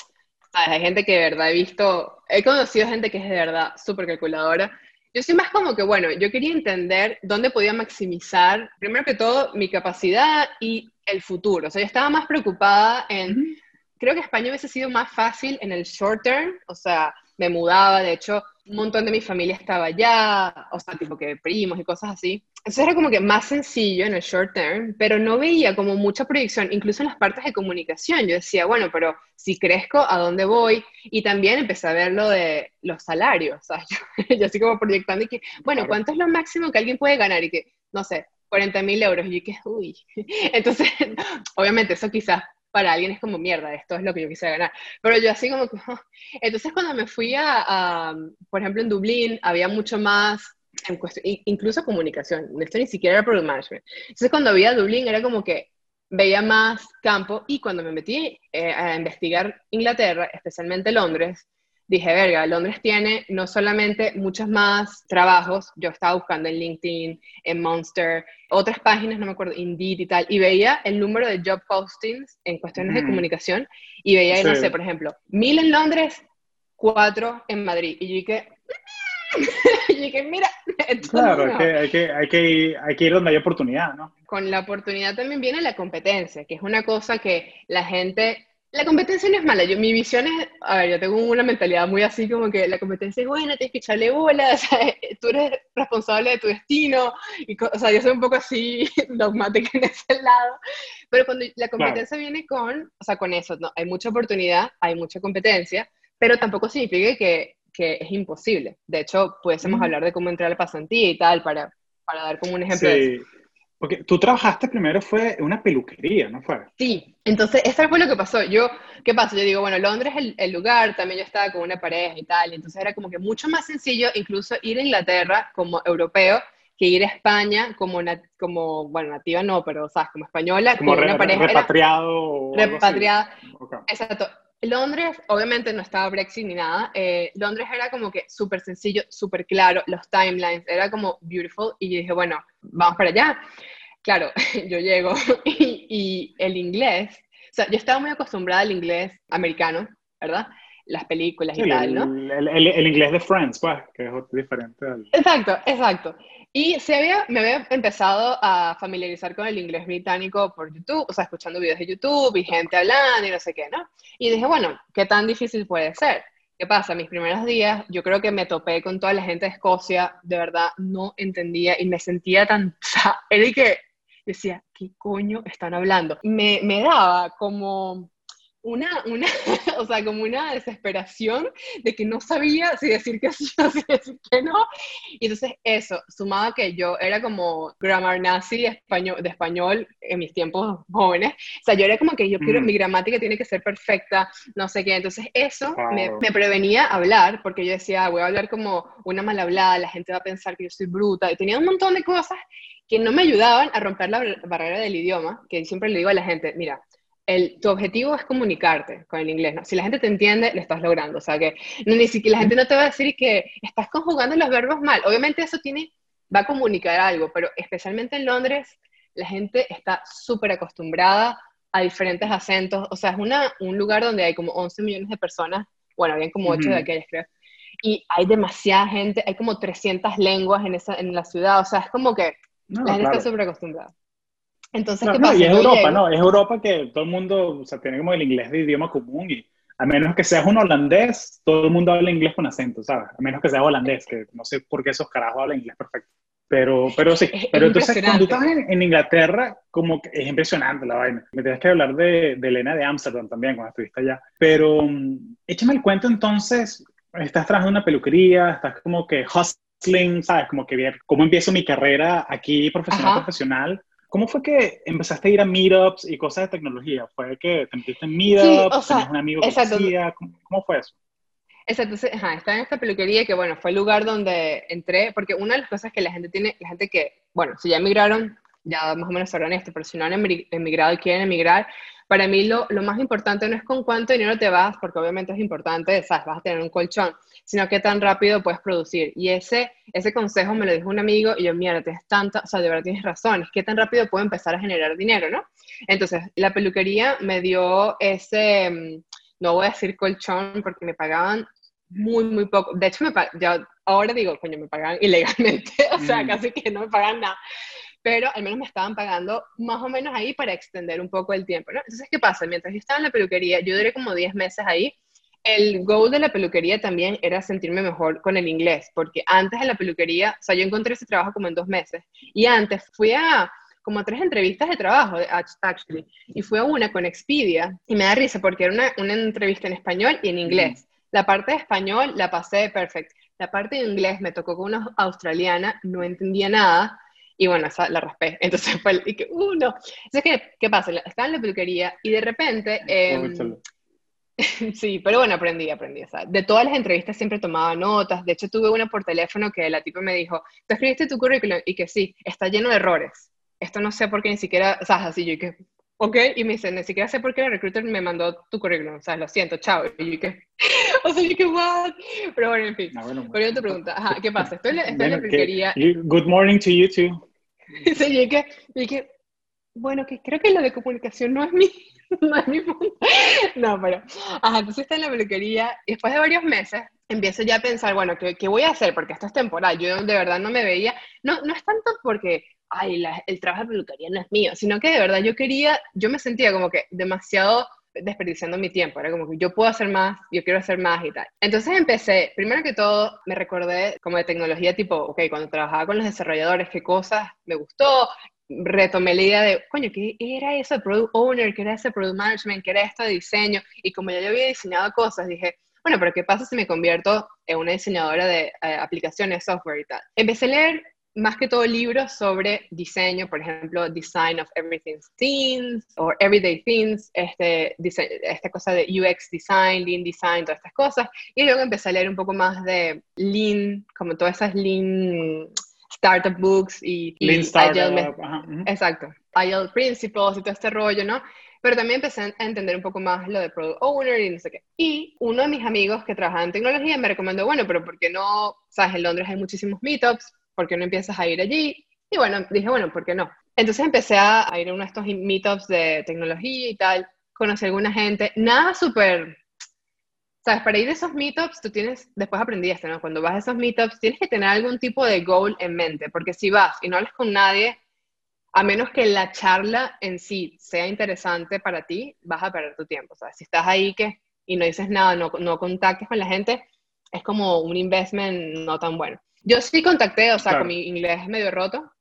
¿sabes? Hay gente que de verdad he visto, he conocido gente que es de verdad súper calculadora. Yo soy más como que, bueno, yo quería entender dónde podía maximizar, primero que todo, mi capacidad y el futuro. O sea, yo estaba más preocupada en creo que España hubiese sido más fácil en el short term, o sea, me mudaba, de hecho, un montón de mi familia estaba allá, o sea, tipo que primos y cosas así. Eso era como que más sencillo en el short term, pero no veía como mucha proyección, incluso en las partes de comunicación. Yo decía, bueno, pero si crezco, ¿a dónde voy? Y también empecé a ver lo de los salarios, ¿sabes? Yo, yo así como proyectando y que, bueno, Claro. ¿cuánto es lo máximo que alguien puede ganar? Y que, no sé, 40 mil euros. Y yo que, uy. Entonces, obviamente eso quizás para alguien es como mierda, esto es lo que yo quisiera ganar. Pero yo así como que, "Ah". entonces cuando me fui a, a, por ejemplo, en Dublín, había mucho más, en cuestión, incluso comunicación, esto ni siquiera era product management. Entonces cuando había Dublín era como que veía más campo y cuando me metí eh, a investigar Inglaterra, especialmente Londres, dije, verga, Londres tiene no solamente muchos más trabajos, yo estaba buscando en LinkedIn, en Monster, otras páginas, no me acuerdo, Indeed y tal, y veía el número de job postings en cuestiones de Ujú. comunicación, y veía, no Sí. sé, por ejemplo, mil en Londres, cuatro en Madrid, y yo dije, y dije, mira, esto Claro, no. hay que, hay, que, hay, que ir, hay que ir donde hay oportunidad, ¿no? con la oportunidad también viene la competencia, que es una cosa que la gente, la competencia no es mala, yo, mi visión es, a ver, yo tengo una mentalidad muy así como que la competencia es buena, tienes que echarle bola, sea, tú eres responsable de tu destino, y, o sea, yo soy un poco así dogmática en ese lado, pero cuando la competencia viene con, o sea, con eso, ¿no? hay mucha oportunidad, hay mucha competencia, pero tampoco significa que, que es imposible. De hecho, pudiésemos Ujú. hablar de cómo entrar a la pasantía y tal, para, para dar como un ejemplo de eso. Sí. Porque tú trabajaste primero fue una peluquería, ¿no fue? Sí, entonces eso fue lo que pasó. Yo, ¿qué pasó? Yo digo, bueno, Londres es el, el lugar, también yo estaba con una pareja y tal, y entonces era como que mucho más sencillo incluso ir a Inglaterra como europeo que ir a España como, nat- como bueno, nativa no, pero, ¿sabes? Como española, Como con una re- pareja, era repatriado o repatriada. Ok. Exacto. Londres, obviamente no estaba Brexit ni nada. Eh, Londres era como que súper sencillo, súper claro, los timelines, era como beautiful. Y yo dije, bueno, vamos para allá. Claro, yo llego y, y el inglés, o sea, yo estaba muy acostumbrada al inglés americano, ¿verdad? Las películas y tal, ¿no? El, el, el, inglés de Friends, pues, que es diferente. Exacto, exacto. Y se había, me había empezado a familiarizar con el inglés británico por YouTube, o sea, escuchando videos de YouTube y gente hablando y no sé qué, ¿no? Y dije, bueno, ¿qué tan difícil puede ser? ¿Qué pasa? Mis primeros días, yo creo que me topé con toda la gente de Escocia, de verdad no entendía y me sentía tan... Era que decía, ¿qué coño están hablando? Me, me daba como una, una, o sea, como una desesperación de que no sabía si decir que sí o si decir que no. Y entonces eso, sumado a que yo era como grammar nazi de español, de español en mis tiempos jóvenes, o sea, yo era como que yo quiero, mm. mi gramática tiene que ser perfecta, no sé qué. Entonces eso me, me, prevenía hablar, porque yo decía, ah, voy a hablar como una mal hablada, la gente va a pensar que yo soy bruta. Y tenía un montón de cosas que no me ayudaban a romper la barrera del idioma, que siempre le digo a la gente, mira, el, tu objetivo es comunicarte con el inglés, ¿no? Si la gente te entiende, lo estás logrando. O sea, que ni siquiera la gente no te va a decir que estás conjugando los verbos mal. Obviamente eso tiene, va a comunicar algo, pero especialmente en Londres, la gente está súper acostumbrada a diferentes acentos. O sea, es una, un lugar donde hay como 11 millones de personas. Bueno, habían como 8 de aquellas, creo. Y hay demasiada gente, hay como 300 lenguas en, esa, en la ciudad. O sea, es como que la gente está súper acostumbrada. Entonces, ¿qué pasa? y es Europa, ¿no? Es Europa que todo el mundo, o sea, tiene como el inglés de idioma común y a menos que seas un holandés, todo el mundo habla inglés con acento, ¿sabes? A menos que seas holandés, que no sé por qué esos carajos hablan inglés perfecto. Pero, pero sí, pero entonces cuando estás en, Inglaterra, como que es impresionante la vaina. Me tienes que hablar de, de Elena de Amsterdam también, cuando estuviste allá. Pero um, échame el cuento entonces, estás trabajando en una peluquería, estás como que hustling, ¿sabes? Como que ver cómo empiezo mi carrera aquí profesional, profesional ¿Cómo fue que empezaste a ir a meetups y cosas de tecnología? ¿Fue que te metiste en meetups? Sí, un amigo que hacía? ¿Cómo, fue eso? Exacto, ajá, estaba en esta peluquería que, bueno, fue el lugar donde entré, porque una de las cosas que la gente tiene, la gente que, bueno, si ya emigraron, ya más o menos sabrán esto, pero si no han emigrado y quieren emigrar, para mí lo, lo, más importante no es con cuánto dinero te vas, porque obviamente es importante, ¿sabes? Vas a tener un colchón, sino qué tan rápido puedes producir. Y ese, ese consejo me lo dijo un amigo y yo, mira, tienes tanta, o sea, de verdad tienes razón, es qué tan rápido puedo empezar a generar dinero, ¿no? Entonces, la peluquería me dio ese, mm, no voy a decir colchón, porque me pagaban muy, muy poco. De hecho, me, ya ahora digo, coño, me pagan ilegalmente, o sea, mm. casi que no me pagan nada pero al menos me estaban pagando más o menos ahí para extender un poco el tiempo, ¿no? Entonces, ¿qué pasa? Mientras yo estaba en la peluquería, yo duré como 10 meses ahí, el goal de la peluquería también era sentirme mejor con el inglés, porque antes de la peluquería, o sea, yo encontré ese trabajo como en dos meses, y antes fui a como tres entrevistas de trabajo, actually, y fui a una con Expedia, y me da risa porque era una, una entrevista en español y en inglés. La parte de español la pasé perfecto. La parte de inglés me tocó con una australiana, no entendía nada, y bueno, esa la raspé. Entonces fue, y que, uh, no. Entonces, ¿qué, qué pasa? Estaba en la peluquería y de repente... Eh, sí, pero bueno, aprendí, aprendí. O sea, de todas las entrevistas siempre tomaba notas. De hecho, tuve una por teléfono que la tipa me dijo, ¿tú escribiste tu currículum? Y que sí, está lleno de errores. Esto no sé por qué ni siquiera, o sea, así yo y que, ok, y me dice, ni siquiera sé por qué el recruiter me mandó tu currículum, o sea, lo siento, chao. Y yo que, o sea, yo que, what? Pero bueno, en fin. Ah, bueno, yo te pregunto, ajá, ¿qué pasa? Estoy, estoy en la peluquería. Good morning to you too. Sí, y que, y que, bueno, que creo que lo de comunicación no es mi, no es mi punto. No, pero, ajá, entonces está en la peluquería y después de varios meses empiezo ya a pensar, bueno, ¿qué, ¿qué, voy a hacer? Porque esto es temporal, yo de verdad no me veía, no, no es tanto porque, ay, el trabajo de peluquería no es mío, sino que de verdad yo quería, yo me sentía como que demasiado desperdiciando mi tiempo, era como que yo puedo hacer más, yo quiero hacer más y tal. Entonces empecé, primero que todo, me recordé como de tecnología tipo, ok, cuando trabajaba con los desarrolladores, qué cosas me gustó, retomé la idea de, coño, ¿qué era eso de product owner? ¿Qué era ese product management? ¿Qué era esto de diseño? Y como ya yo había diseñado cosas, dije, bueno, pero ¿qué pasa si me convierto en una diseñadora de eh, aplicaciones, software y tal? Empecé a leer más que todo libros sobre diseño, por ejemplo, Design of Everything Things o Everyday Things, este, esta cosa de UX Design, Lean Design, todas estas cosas. Y luego empecé a leer un poco más de Lean, como todas esas Lean Startup Books y, Lean Startup. Agile, exacto, Agile Principles y todo este rollo, ¿no? pero también empecé a entender un poco más lo de product owner y no sé qué. Y uno de mis amigos que trabajaba en tecnología me recomendó, bueno, pero ¿por qué no? Sabes, en Londres hay muchísimos meetups, ¿por qué no empiezas a ir allí? Y bueno, dije, bueno, ¿por qué no? Entonces empecé a, ir a uno de estos meetups de tecnología y tal, conocí a alguna gente, nada súper sabes, para ir a esos meetups, tú tienes, después aprendí esto, ¿no? Cuando vas a esos meetups, tienes que tener algún tipo de goal en mente, porque si vas y no hablas con nadie, a menos que la charla en sí sea interesante para ti, vas a perder tu tiempo. O sea, si estás ahí que, y no dices nada, no, no contactes con la gente, es como un investment no tan bueno. Yo sí contacté, o sea, con mi inglés medio roto,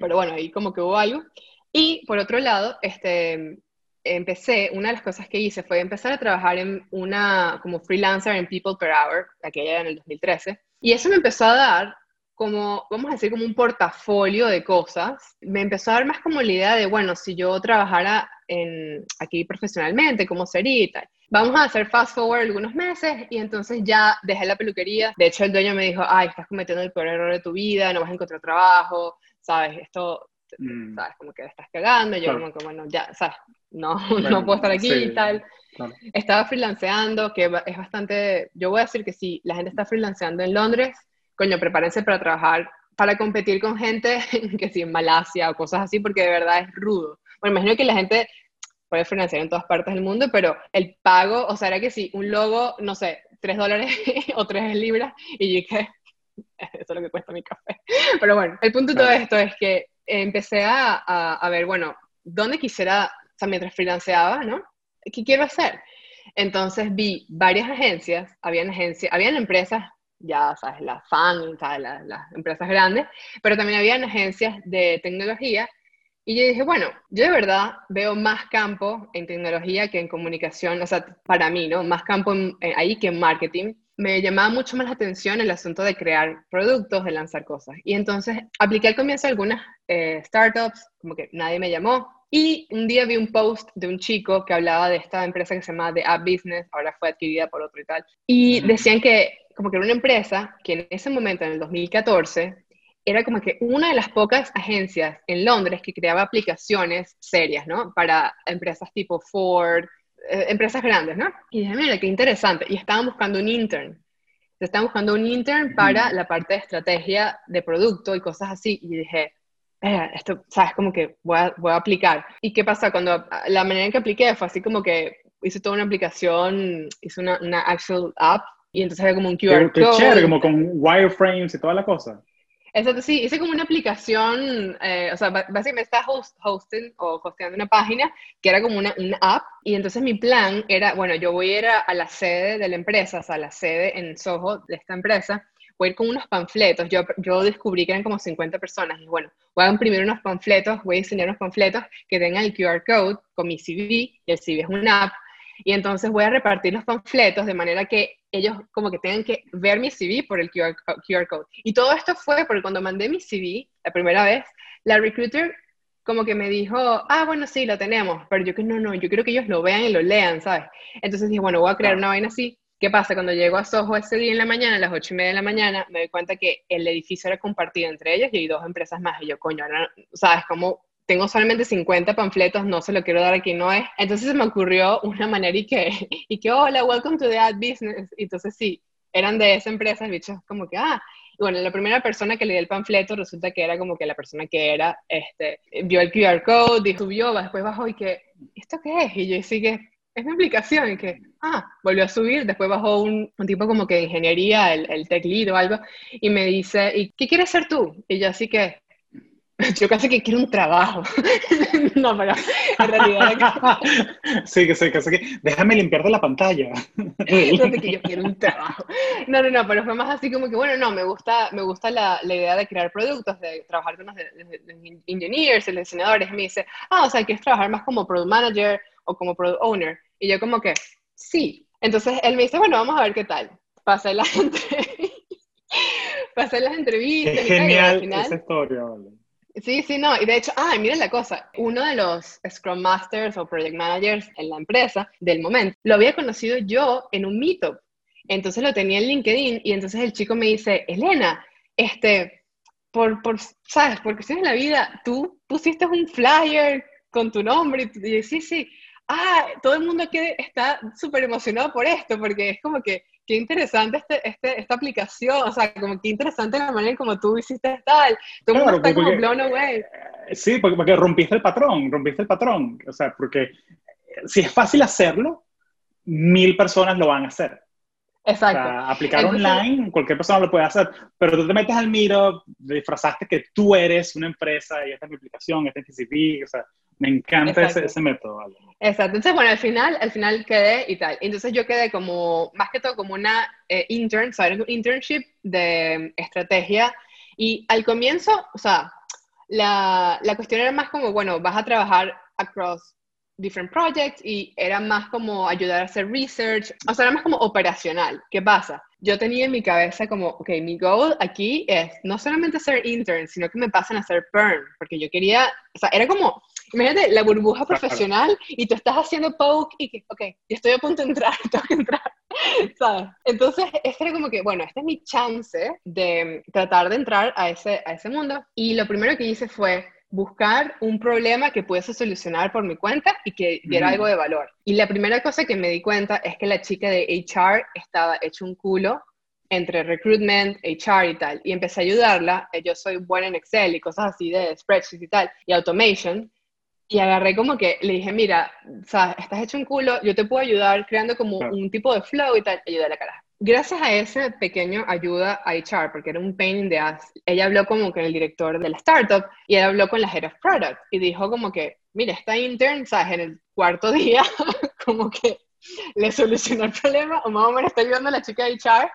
pero bueno, ahí como que hubo algo. Y por otro lado, este, empecé, una de las cosas que hice fue empezar a trabajar en una, como freelancer en People Per Hour, aquella en el 2013, y eso me empezó a dar como, vamos a decir, como un portafolio de cosas. Me empezó a dar más como la idea de, bueno, si yo trabajara en, aquí profesionalmente, ¿cómo sería y tal? Vamos a hacer fast forward algunos meses y entonces ya dejé la peluquería. De hecho, el dueño me dijo, ay, estás cometiendo el peor error de tu vida, no vas a encontrar trabajo, ¿sabes? Esto, mm. ¿sabes? Como que estás cagando. Yo como que, bueno, ya, ¿sabes? no, no puedo estar aquí y tal. Estaba freelanceando, que es bastante, yo voy a decir que si la gente está freelanceando en Londres, coño, prepárense para trabajar, para competir con gente que si en Malasia o cosas así, porque de verdad es rudo. Bueno, imagino que la gente puede freelancear en todas partes del mundo, pero el pago, o sea, era que si un logo, no sé, 3 dólares o 3 libras, y yo dije, eso es lo que cuesta mi café. Pero bueno, el punto de todo esto es que empecé a, a, ver, bueno, ¿dónde quisiera o sea, mientras freelanceaba, ¿no? ¿Qué quiero hacer? Entonces vi varias agencias, habían agencias, habían empresas, ya sabes, las fan, ¿sabes? Las, empresas grandes, pero también habían agencias de tecnología. Y yo dije, bueno, yo de verdad veo más campo en tecnología que en comunicación, o sea, para mí, ¿no? Más campo ahí que en marketing. Me llamaba mucho más la atención el asunto de crear productos, de lanzar cosas. Y entonces apliqué al comienzo algunas eh, startups, como que nadie me llamó, y un día vi un post de un chico que hablaba de esta empresa que se llama The App Business, ahora fue adquirida por otro y tal. Y decían que como que era una empresa que en ese momento, en el 2014, era como que una de las pocas agencias en Londres que creaba aplicaciones serias, ¿no? Para empresas tipo Ford, eh, empresas grandes, ¿no? Y dije, mira, qué interesante. Y estaban buscando un intern. estaban buscando un intern para la parte de estrategia de producto y cosas así. Y dije, eh, esto, sabes, como que voy a, voy a aplicar. ¿Y qué pasa? Cuando la manera en que apliqué fue así como que hice toda una aplicación, hice una, una actual app y entonces había como un QR qué, code. Chévere, como con wireframes y toda la cosa. Exacto, sí, hice como una aplicación, eh, o sea, básicamente estaba host, hosting o hosteando una página que era como una, una, app y entonces mi plan era, bueno, yo voy a ir a, a la sede de la empresa, o sea, la sede en Soho de esta empresa voy a ir con unos panfletos. Yo, yo descubrí que eran como 50 personas y bueno, voy a imprimir unos panfletos, voy a diseñar unos panfletos que tengan el QR code con mi CV y el CV es una app. Y entonces voy a repartir los panfletos de manera que ellos como que tengan que ver mi CV por el QR, QR code. Y todo esto fue porque cuando mandé mi CV la primera vez, la recruiter como que me dijo, ah, bueno, sí, lo tenemos, pero yo que no, no, yo quiero que ellos lo vean y lo lean, ¿sabes? Entonces dije, bueno, voy a crear una vaina así ¿Qué pasa? Cuando llego a Soho ese día en la mañana, a las ocho y media de la mañana, me doy cuenta que el edificio era compartido entre ellos y hay dos empresas más. Y yo, coño, ahora, ¿sabes? Como tengo solamente 50 panfletos, no se lo quiero dar a quien no es. Entonces se me ocurrió una manera y que, y que, hola, welcome to the ad business. Y entonces sí, eran de esa empresa, el bicho como que, ah, y bueno, la primera persona que le el panfleto resulta que era como que la persona que era, este, vio el QR code y subió, después bajó y que, ¿esto qué es? Y yo sí que, es mi aplicación, y que, ah, volvió a subir, después bajó un, un tipo como que de ingeniería, el, el, tech lead o algo, y me dice, ¿y qué quieres ser tú? Y yo así que, yo casi que quiero un trabajo. no, pero en realidad... sí, que sí, que sí, déjame limpiarte la pantalla. no sé que yo quiero un trabajo. No, no, no, pero fue más así como que, bueno, no, me gusta, me gusta la, la idea de crear productos, de trabajar con los de, de, de engineers, los diseñadores, me dice, ah, o sea, quieres trabajar más como product manager o como product owner. Y yo como que, sí. Entonces él me dice, bueno, vamos a ver qué tal. Pasé las, Pasé las entrevistas. Es genial esa historia, Sí, sí, no. Y de hecho, ay, miren la cosa. Uno de los Scrum Masters o Project Managers en la empresa del momento, lo había conocido yo en un meetup. Entonces lo tenía en LinkedIn y entonces el chico me dice, Elena, este, por, por, ¿sabes? Por cuestiones de la vida, tú pusiste un flyer con tu nombre y, y sí, sí, ah, todo el mundo aquí está súper emocionado por esto, porque es como que, qué interesante este, este, esta aplicación, o sea, como qué interesante la manera en como tú hiciste tal, todo mundo está como blown away. Eh, sí, porque, porque rompiste el patrón, rompiste el patrón, o sea, porque eh, si es fácil hacerlo, mil personas lo van a hacer. Exacto. O sea, aplicar online, cualquier persona lo puede hacer, pero tú te metes al Miro, disfrazaste que tú eres una empresa y esta es mi aplicación, este es mi o sea, me encanta ese, ese, método. Exacto. Entonces, bueno, al final, al final quedé y tal. Entonces yo quedé como, más que todo, como una eh, intern, ¿sabes? Un internship de estrategia. Y al comienzo, o sea, la, la cuestión era más como, bueno, vas a trabajar across different projects y era más como ayudar a hacer research, o sea, era más como operacional. ¿Qué pasa? Yo tenía en mi cabeza como, ok, mi goal aquí es no solamente ser intern, sino que me pasen a ser perm, porque yo quería, o sea, era como, imagínate la burbuja profesional y tú estás haciendo poke y que, ok, yo estoy a punto de entrar, tengo que entrar, ¿sabes? Entonces, este era como que, bueno, esta es mi chance de tratar de entrar a ese, a ese mundo. Y lo primero que hice fue buscar un problema que pudiese solucionar por mi cuenta y que diera algo de valor. Y la primera cosa que me di cuenta es que la chica de HR estaba hecho un culo entre recruitment, HR y tal. Y empecé a ayudarla. Eh, yo soy buena en Excel y cosas así de spreadsheets y tal, y automation. Y agarré como que le dije, mira, sea, estás hecho un culo, yo te puedo ayudar creando como un tipo de flow y tal, ayuda a la cara gracias a ese pequeño ayuda a HR, porque era un pain in the ass, ella habló como con el director de la startup y ella habló con la head of product y dijo como que, mira, esta intern, ¿sabes? En el cuarto día, como que le solucionó el problema o más o menos está ayudando a la chica de HR.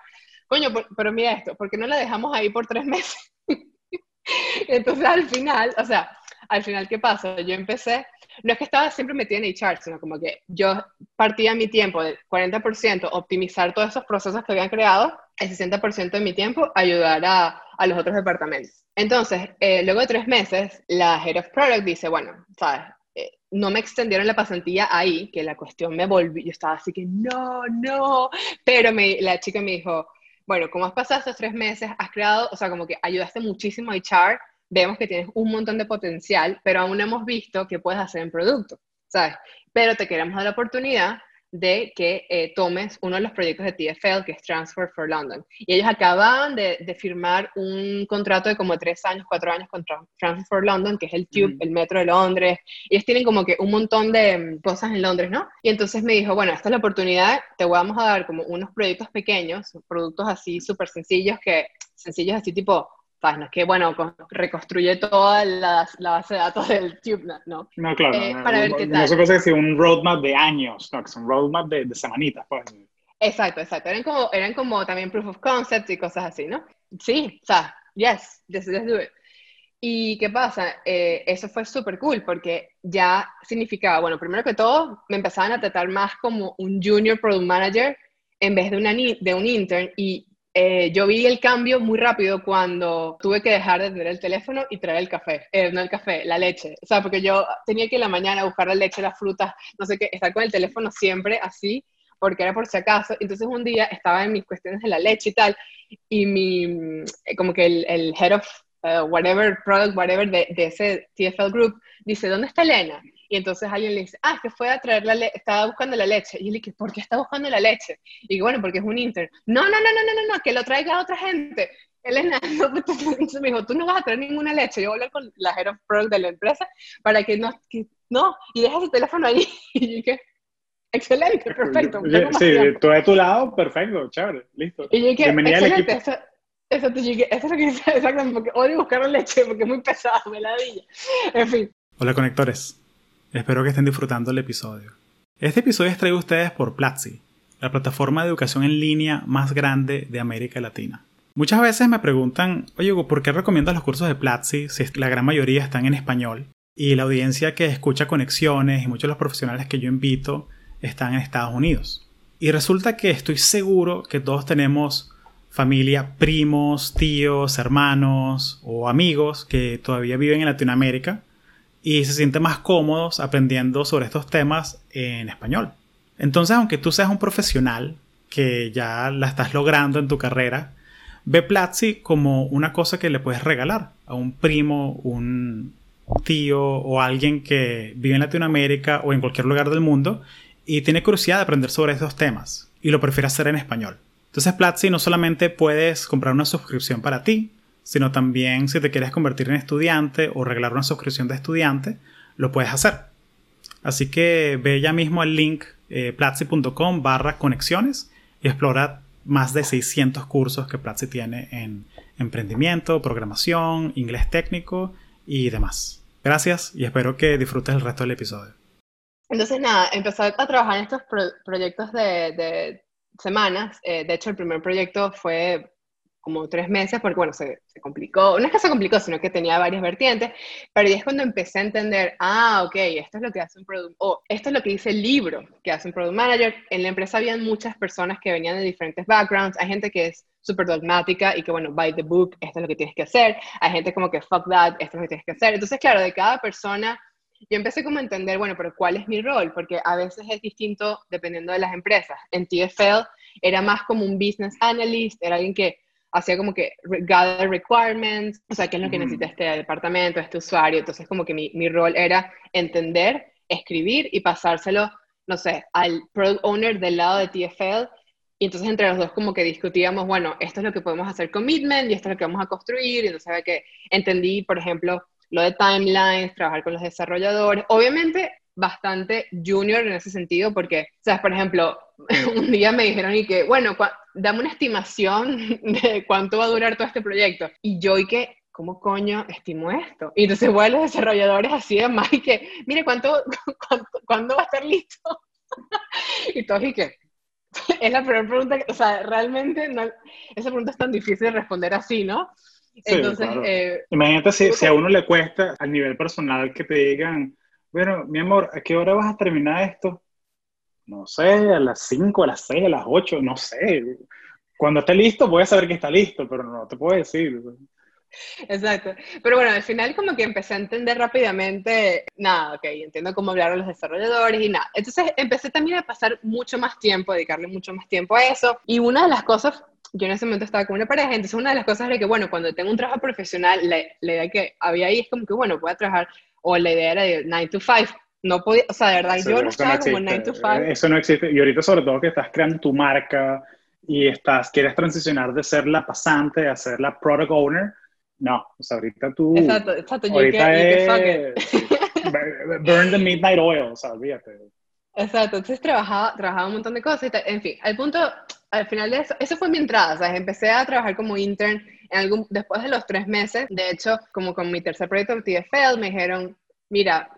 Coño, pero mira esto, ¿por qué no la dejamos ahí por tres meses? Entonces al final, o sea, al final, ¿qué pasa? Yo empecé, no es que estaba siempre metida en HR, sino como que yo partía mi tiempo del 40% optimizar todos esos procesos que habían creado, el 60% de mi tiempo ayudar a, a los otros departamentos. Entonces, eh, luego de tres meses, la Head of Product dice, bueno, sabes, eh, no me extendieron la pasantía ahí, que la cuestión me volvió, yo estaba así que no, no, pero me, la chica me dijo, bueno, como has pasado estos tres meses, has creado, o sea, como que ayudaste muchísimo a HR vemos que tienes un montón de potencial, pero aún no hemos visto qué puedes hacer en producto, ¿sabes? Pero te queremos dar la oportunidad de que eh, tomes uno de los proyectos de TFL, que es Transfer for London. Y ellos acaban de, firmar un contrato de como tres años, cuatro años con Transfer for London, que es el Tube, el metro de Londres. Ellos tienen como que un montón de mm, cosas en Londres, ¿no? Y entonces me dijo, bueno, esta es la oportunidad, te vamos a dar como unos proyectos pequeños, productos así súper sencillos, que sencillos así tipo no es que, bueno, reconstruye toda la, base de datos del TubeNet, ¿no? No, claro. Eh, para ver qué tal. No se puede decir un roadmap de años, no, que es un roadmap de, de semanitas, pues. Exacto, exacto. Eran como, eran como también proof of concept y cosas así, ¿no? Sí, o sea, yes, let's, do it. ¿Y qué pasa? Eh, eso fue súper cool porque ya significaba, bueno, primero que todo, me empezaban a tratar más como un junior product manager en vez de, una, de un intern y eh, yo vi el cambio muy rápido cuando tuve que dejar de tener el teléfono y traer el café, eh, no el café, la leche. O sea, porque yo tenía que en la mañana buscar la leche, las frutas, no sé qué, estar con el teléfono siempre así, porque era por si acaso. Entonces un día estaba en mis cuestiones de la leche y tal, y mi, eh, como que el, el head of whatever product, whatever de, de ese TFL group, dice, ¿dónde está Elena? Y entonces alguien le dice, ah, es que fue a traer la leche, estaba buscando la leche. Y yo le dije, ¿por qué está buscando la leche? Y digo, bueno, porque es un intern. No, no, no, no, no, no, no, que lo traiga a otra gente. Elena, no, entonces me dijo, tú no vas a traer ninguna leche. Yo voy a hablar con la head of product de la empresa para que no, que, no, y deja su teléfono allí. Y dije, excelente, perfecto. Sí, tú de tu lado, perfecto, chévere, listo. Y yo dije, Bienvenida excelente, eso, eso, eso, es lo que dice exactamente, porque odio buscar la leche porque es muy pesado, me la di. En fin. Hola, conectores. Espero que estén disfrutando el episodio. Este episodio es traído a ustedes por Platzi, la plataforma de educación en línea más grande de América Latina. Muchas veces me preguntan, oye, ¿por qué recomiendas los cursos de Platzi si la gran mayoría están en español? Y la audiencia que escucha conexiones y muchos de los profesionales que yo invito están en Estados Unidos. Y resulta que estoy seguro que todos tenemos familia, primos, tíos, hermanos o amigos que todavía viven en Latinoamérica y se sienten más cómodos aprendiendo sobre estos temas en español. Entonces, aunque tú seas un profesional que ya la estás logrando en tu carrera, ve Platzi como una cosa que le puedes regalar a un primo, un, tío o alguien que vive en Latinoamérica o en cualquier lugar del mundo y tiene curiosidad de aprender sobre estos temas y lo prefiere hacer en español. Entonces Platzi no solamente puedes comprar una suscripción para ti, sino también si te quieres convertir en estudiante o regalar una suscripción de estudiante, lo puedes hacer. Así que ve ya mismo el link eh, platzi.com barra conexiones y explora más de 600 cursos que Platzi tiene en emprendimiento, programación, inglés técnico y demás. Gracias y espero que disfrutes el resto del episodio. Entonces, nada, empecé a trabajar en estos proyectos de, semanas. Eh, de hecho, el primer proyecto fue como tres meses, porque bueno, se, complicó, no es que se complicó, sino que tenía varias vertientes, pero ahí es cuando empecé a entender, ah, ok, esto es lo que hace un product, o esto es lo que dice el libro que hace un product manager. En la empresa habían muchas personas que venían de diferentes backgrounds, hay gente que es súper dogmática y que bueno, by the book, esto es lo que tienes que hacer, hay gente como que fuck that, esto es lo que tienes que hacer. Entonces, claro, de cada persona yo empecé como a entender, bueno, pero ¿cuál es mi rol? Porque a veces es distinto dependiendo de las empresas. En TFL era más como un business analyst, era alguien que hacía como que gather requirements, o sea, qué es lo que necesita este departamento, este usuario. Entonces, como que mi, mi rol era entender, escribir y pasárselo, no sé, al product owner del lado de TFL. Y entonces entre los dos como que discutíamos, bueno, esto es lo que podemos hacer commitment y esto es lo que vamos a construir. Y entonces que entendí, por ejemplo, lo de timelines, trabajar con los desarrolladores. Obviamente bastante junior en ese sentido porque, ¿sabes? Por ejemplo, un día me dijeron y que, bueno, dame una estimación de cuánto va a durar todo este proyecto. Y yo y que, ¿cómo coño estimo esto? Y entonces voy a los desarrolladores así de más y que, mire, ¿cuánto, cuándo va a estar listo? y todos y que, es la primera pregunta, o sea, realmente no, esa pregunta es tan difícil de responder así, ¿no? Entonces, eh, imagínate si, si, a uno le cuesta al nivel personal que te digan, bueno, mi amor, ¿a qué hora vas a terminar esto? No sé, a las 5, a las 6, a las 8, no sé. Cuando esté listo, voy a saber que está listo, pero no te puedo decir. Exacto. Pero bueno, al final como que empecé a entender rápidamente, nada, ok, entiendo cómo hablar a los desarrolladores y nada. Entonces empecé también a pasar mucho más tiempo, a dedicarle mucho más tiempo a eso. Y una de las cosas, yo en ese momento estaba con una pareja, entonces una de las cosas era que, bueno, cuando tengo un trabajo profesional, la, la idea que había ahí es como que, bueno, voy a trabajar, o la idea era de 9 to 5, no podía, o sea, de verdad, yo no estaba como 9 to 5. Eso no existe. Y ahorita sobre todo que estás creando tu marca y estás, quieres transicionar de ser la pasante a ser la product owner. No, o sea, ahorita tú... Exacto, exacto. Ahorita es, burn the midnight oil, o sea, olvídate. Exacto, entonces trabajaba, trabajaba un montón de cosas. Y en fin, al punto, al final de eso, eso fue mi entrada, sea, empecé a trabajar como intern en algún, después de los tres meses. De hecho, como con mi tercer proyecto TFL, me dijeron, mira,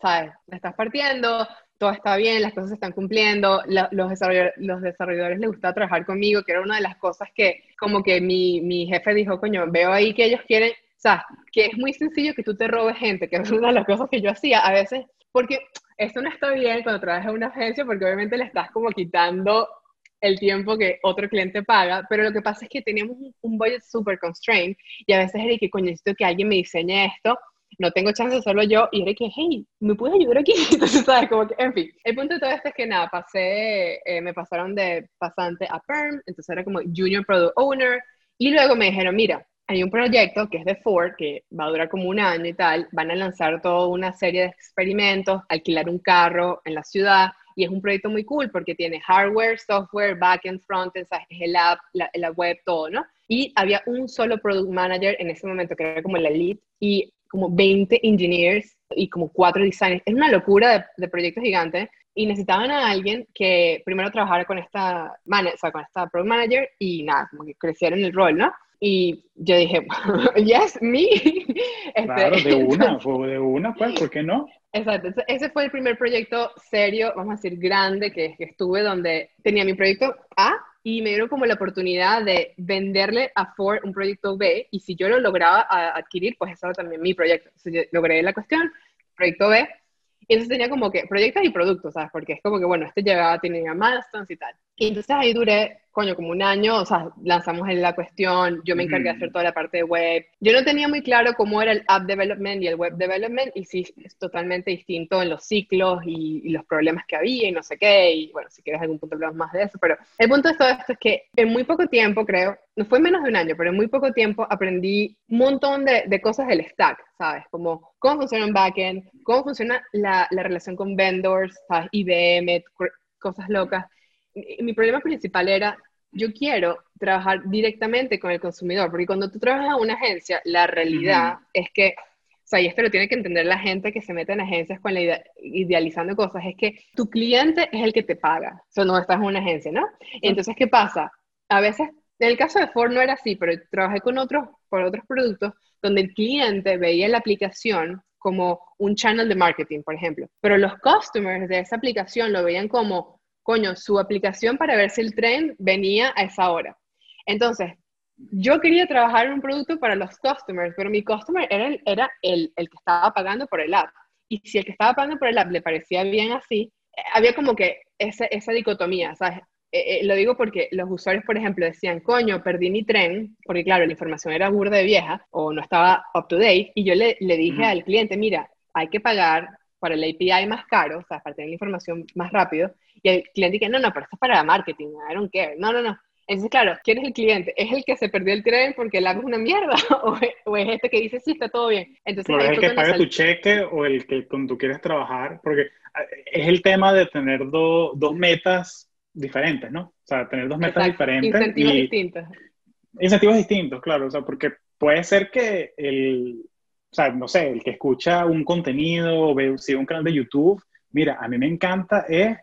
¿sabes? Me estás partiendo, todo está bien, las cosas se están cumpliendo, los, desarrolladores, los desarrolladores les gusta trabajar conmigo, que era una de las cosas que como que mi, mi jefe dijo, coño, veo ahí que ellos quieren, o sea, que es muy sencillo que tú te robes gente, que es una de las cosas que yo hacía a veces, porque eso no está bien cuando trabajas en una agencia, porque obviamente le estás como quitando el tiempo que otro cliente paga, pero lo que pasa es que teníamos un, budget super constrained y a veces era que, coño, necesito que alguien me diseñe esto no tengo chance hacerlo yo, y era que, hey, ¿me puedes ayudar aquí? Entonces, ¿sabes? Como que, en fin, el punto de todo esto es que nada, pasé, eh, me pasaron de pasante a PERM, entonces era como Junior Product Owner, y luego me dijeron, mira, hay un proyecto que es de Ford, que va a durar como un año y tal, van a lanzar toda una serie de experimentos, alquilar un carro en la ciudad, y es un proyecto muy cool porque tiene hardware, software, backend, frontend, es el app, la, la, web, todo, ¿no? Y había un solo product manager en ese momento que era como la lead. Y como 20 engineers y como cuatro designers. Es una locura de, de proyectos gigantes y necesitaban a alguien que primero trabajara con esta, man, o sea, con esta product manager y nada, como que creciera en el rol, ¿no? Y yo dije, yes, me. Este, claro, de una, fue de una, pues, ¿por qué no? Exacto, ese fue el primer proyecto serio, vamos a decir, grande que, que estuve, donde tenía mi proyecto A, y me dieron como la oportunidad de venderle a Ford un proyecto B y si yo lo lograba adquirir, pues eso era también mi proyecto. Entonces, logré la cuestión, proyecto B, y entonces tenía como que proyectos y productos, ¿sabes? Porque es como que, bueno, este llegaba, tenía milestones y tal. Y entonces ahí duré, coño, como un año, o sea, lanzamos la cuestión, yo me encargué de hacer toda la parte de web. Yo no tenía muy claro cómo era el app development y el web development, y sí, es totalmente distinto en los ciclos y, y los problemas que había y no sé qué, y bueno, si quieres algún punto hablamos más de eso, pero el punto de todo esto es que en muy poco tiempo, creo, no fue menos de un año, pero en muy poco tiempo aprendí un montón de, de cosas del stack, ¿sabes? Como cómo funciona un backend, cómo funciona la, la relación con vendors, ¿sabes? IBM, cosas locas. mi problema principal era, yo quiero trabajar directamente con el consumidor, porque cuando tú trabajas en una agencia, la realidad es que, o sea, y esto lo tiene que entender la gente que se mete en agencias con la idealizando cosas, es que tu cliente es el que te paga, o sea, no estás en una agencia, ¿no? Entonces, ¿qué pasa? A veces, en el caso de Ford no era así, pero trabajé con otros, por otros productos donde el cliente veía la aplicación como un channel de marketing, por ejemplo, pero los customers de esa aplicación lo veían como coño, su aplicación para ver si el tren venía a esa hora. Entonces, yo quería trabajar un producto para los customers, pero mi customer era, el, era el, el, que estaba pagando por el app. Y si el que estaba pagando por el app le parecía bien así, eh, había como que esa, esa dicotomía, ¿sabes? Eh, eh, lo digo porque los usuarios, por ejemplo, decían, coño, perdí mi tren, porque claro, la información era burda de vieja o no estaba up to date, y yo le, le dije al cliente, mira, hay que pagar para el API más caro, o sea, para tener la información más rápido, y el cliente dice, no, no, pero esto es para marketing, I don't care. No, no, no. Entonces, claro, ¿quién es el cliente? ¿Es el que se perdió el tren porque el app es una mierda? ¿O es, este que dice, sí, está todo bien? Entonces, ¿Es el que paga tu cheque o el que con tú quieres trabajar? Porque ah, es el tema de tener dos metas diferentes, ¿no? O sea, tener dos metas diferentes. Incentivos distintos. Incentivos distintos, claro. O sea, porque puede ser que el, o sea, no sé, el que escucha un contenido o ve, sigue un canal de YouTube, mira, a mí me encanta es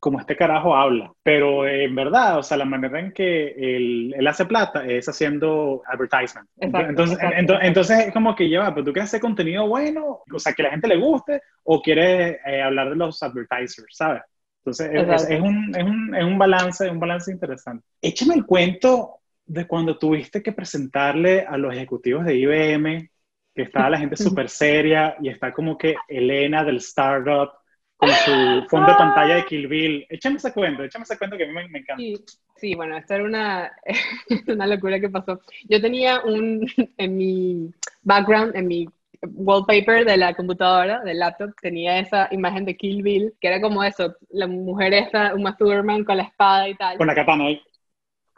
como este carajo habla. Pero en verdad, o sea, la manera en que él, hace plata es haciendo advertisement. entonces, entonces, es como que lleva, pero tú quieres hacer contenido bueno, o sea, que la gente le guste, o quieres eh, hablar de los advertisers, ¿sabes? Entonces, es, un, es, un, es un balance, un balance interesante. Échame el cuento de cuando tuviste que presentarle a los ejecutivos de IBM, que estaba la gente súper seria y está como que Elena del startup con su fondo de pantalla de Kill Bill. Échame ese cuento, échame ese cuento que a mí me, encanta. Sí, bueno, esta era una, una locura que pasó. Yo tenía un, en mi background, en mi wallpaper de la computadora, del laptop, tenía esa imagen de Kill Bill, que era como eso, la mujer esta, Uma Thurman con la espada y tal. Con la katana ahí.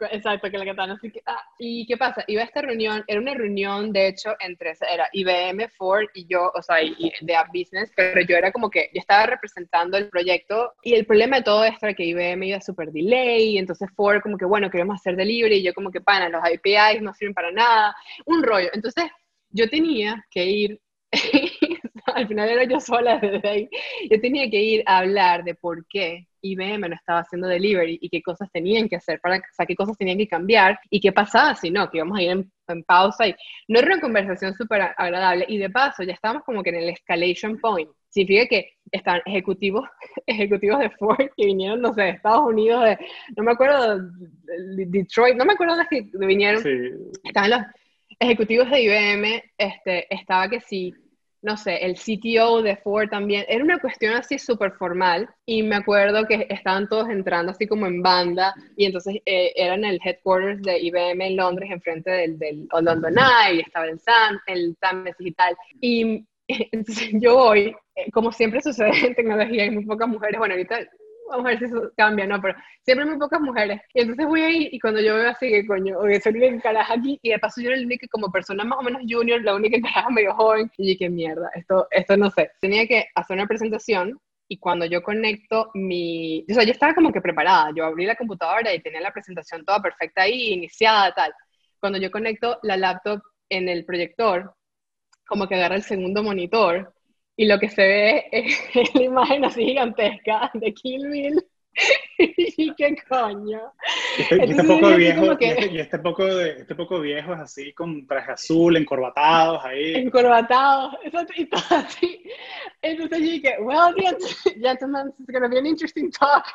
Exacto, que la katana. Así que, ah, ¿Y qué pasa? Iba a esta reunión, era una reunión, de hecho, entre, era IBM, Ford y yo, o sea, y, de App Business, pero yo era como que, yo estaba representando el proyecto y el problema de todo esto era que IBM iba súper delay, y entonces Ford como que, bueno, queremos hacer delivery, y yo como que, pana, los APIs no sirven para nada, un rollo. Entonces, yo tenía que ir al final era yo sola desde ahí. Yo tenía que ir a hablar de por qué IBM no estaba haciendo delivery y qué cosas tenían que hacer, para, o sea, qué cosas tenían que cambiar y qué pasaba si no, que íbamos a ir en, pausa y no era una conversación súper agradable y de paso ya estábamos como que en el escalation point. Significa que están ejecutivos, ejecutivos de Ford que vinieron, no sé, de Estados Unidos, de, no me acuerdo, de Detroit, no me acuerdo de que vinieron. Estaban los ejecutivos de IBM, este, estaba que sí, no sé, el CTO de Ford también. Era una cuestión así súper formal y me acuerdo que estaban todos entrando así como en banda y entonces eh, eran el headquarters de IBM en Londres, enfrente del, del London Eye, y estaba el SAM, el SAM y tal. Y entonces yo voy, eh, como siempre sucede en tecnología, hay muy pocas mujeres, bueno, ahorita vamos a ver si eso cambia, ¿no? Pero siempre muy pocas mujeres. Y entonces voy ahí y cuando yo veo así que coño, oye, soy la única caraja aquí y de paso yo era la única como persona más o menos junior, la única caraja medio joven. Y dije, mierda, esto, esto no sé. Tenía que hacer una presentación y cuando yo conecto mi... O sea, yo estaba como que preparada. Yo abrí la computadora y tenía la presentación toda perfecta ahí, iniciada, tal. Cuando yo conecto la laptop en el proyector, como que agarra el segundo monitor y lo que se ve es la imagen así gigantesca de Kill Bill. y qué coño. Este, este poco viejo, este, y, este, poco de, este poco viejo es así con traje azul, encorbatados ahí. Encorbatados, y todo así. Entonces yo dije, well, gentlemen, it's gonna be an interesting talk.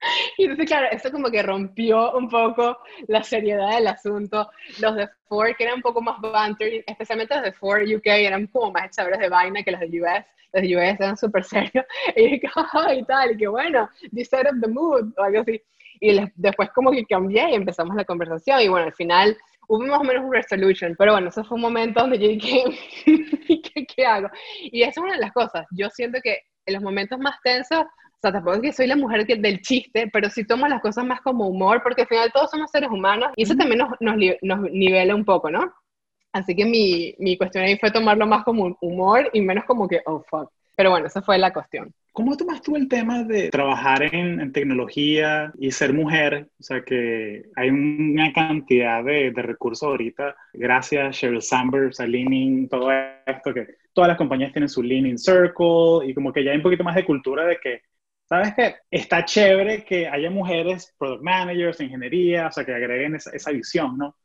Y entonces, claro, eso como que rompió un poco la seriedad del asunto. Los de Ford, que eran un poco más banter, especialmente los de Ford UK, eran como más echadores de vaina que los de US. Los de US eran súper serios. Y dije, y tal, y que bueno, this set up the mood, o algo así. Y después como que cambié y empezamos la conversación. Y bueno, al final hubo más o menos un resolution. Pero bueno, eso fue un momento donde yo dije, ¿qué, qué hago? Y esa es una de las cosas. Yo siento que en los momentos más tensos O sea, tampoco es que soy la mujer que, del chiste, pero sí tomo las cosas más como humor, porque al final todos somos seres humanos y eso también nos, nos, nos nivela un poco, ¿no? Así que mi, mi cuestión ahí fue tomarlo más como humor y menos como que, oh, fuck. Pero bueno, esa fue la cuestión. ¿Cómo tomas tú el tema de trabajar en, tecnología y ser mujer? O sea, que hay una cantidad de, de recursos ahorita, gracias Sheryl Sandberg, a Leaning, todo esto, que todas las compañías tienen su Leaning Circle y como que ya hay un poquito más de cultura de que, ¿sabes qué? Está chévere que haya mujeres, product managers, ingeniería, o sea, que agreguen esa, esa visión, ¿no?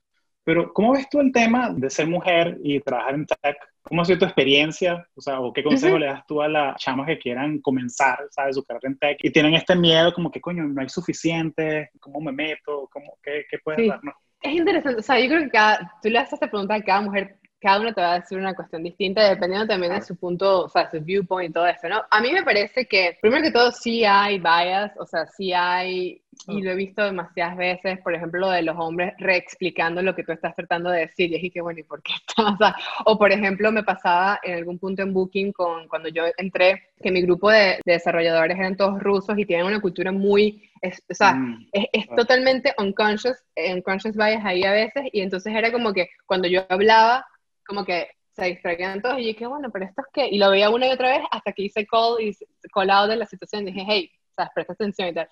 Pero, ¿cómo ves tú el tema de ser mujer y trabajar en tech? ¿Cómo ha sido tu experiencia? O sea, ¿o qué consejo le das tú a las chamas que quieran comenzar, ¿sabes? Su carrera en tech y tienen este miedo como que, coño, no hay suficiente, ¿cómo me meto? ¿Cómo, ¿Qué, qué puedes darnos? Es interesante, o sea, yo creo que cada, tú le haces esta pregunta a cada mujer cada uno te va a decir una cuestión distinta dependiendo también de su punto, o sea, su viewpoint y todo eso, ¿no? A mí me parece que, primero que todo, sí hay bias, o sea, sí hay, y lo he visto demasiadas veces, por ejemplo, lo de los hombres reexplicando lo que tú estás tratando de decir, y es que, bueno, ¿y por qué estás? O, por ejemplo, me pasaba en algún punto en Booking con, cuando yo entré, que mi grupo de, desarrolladores eran todos rusos y tienen una cultura muy, o sea, mm, es, es totalmente unconscious, unconscious bias ahí a veces, y entonces era como que cuando yo hablaba, como que se distraían todos y yo dije, bueno, pero esto es qué, y lo veía una y otra vez hasta que hice call y colado de la situación y dije, hey, sabes, presta atención y tal.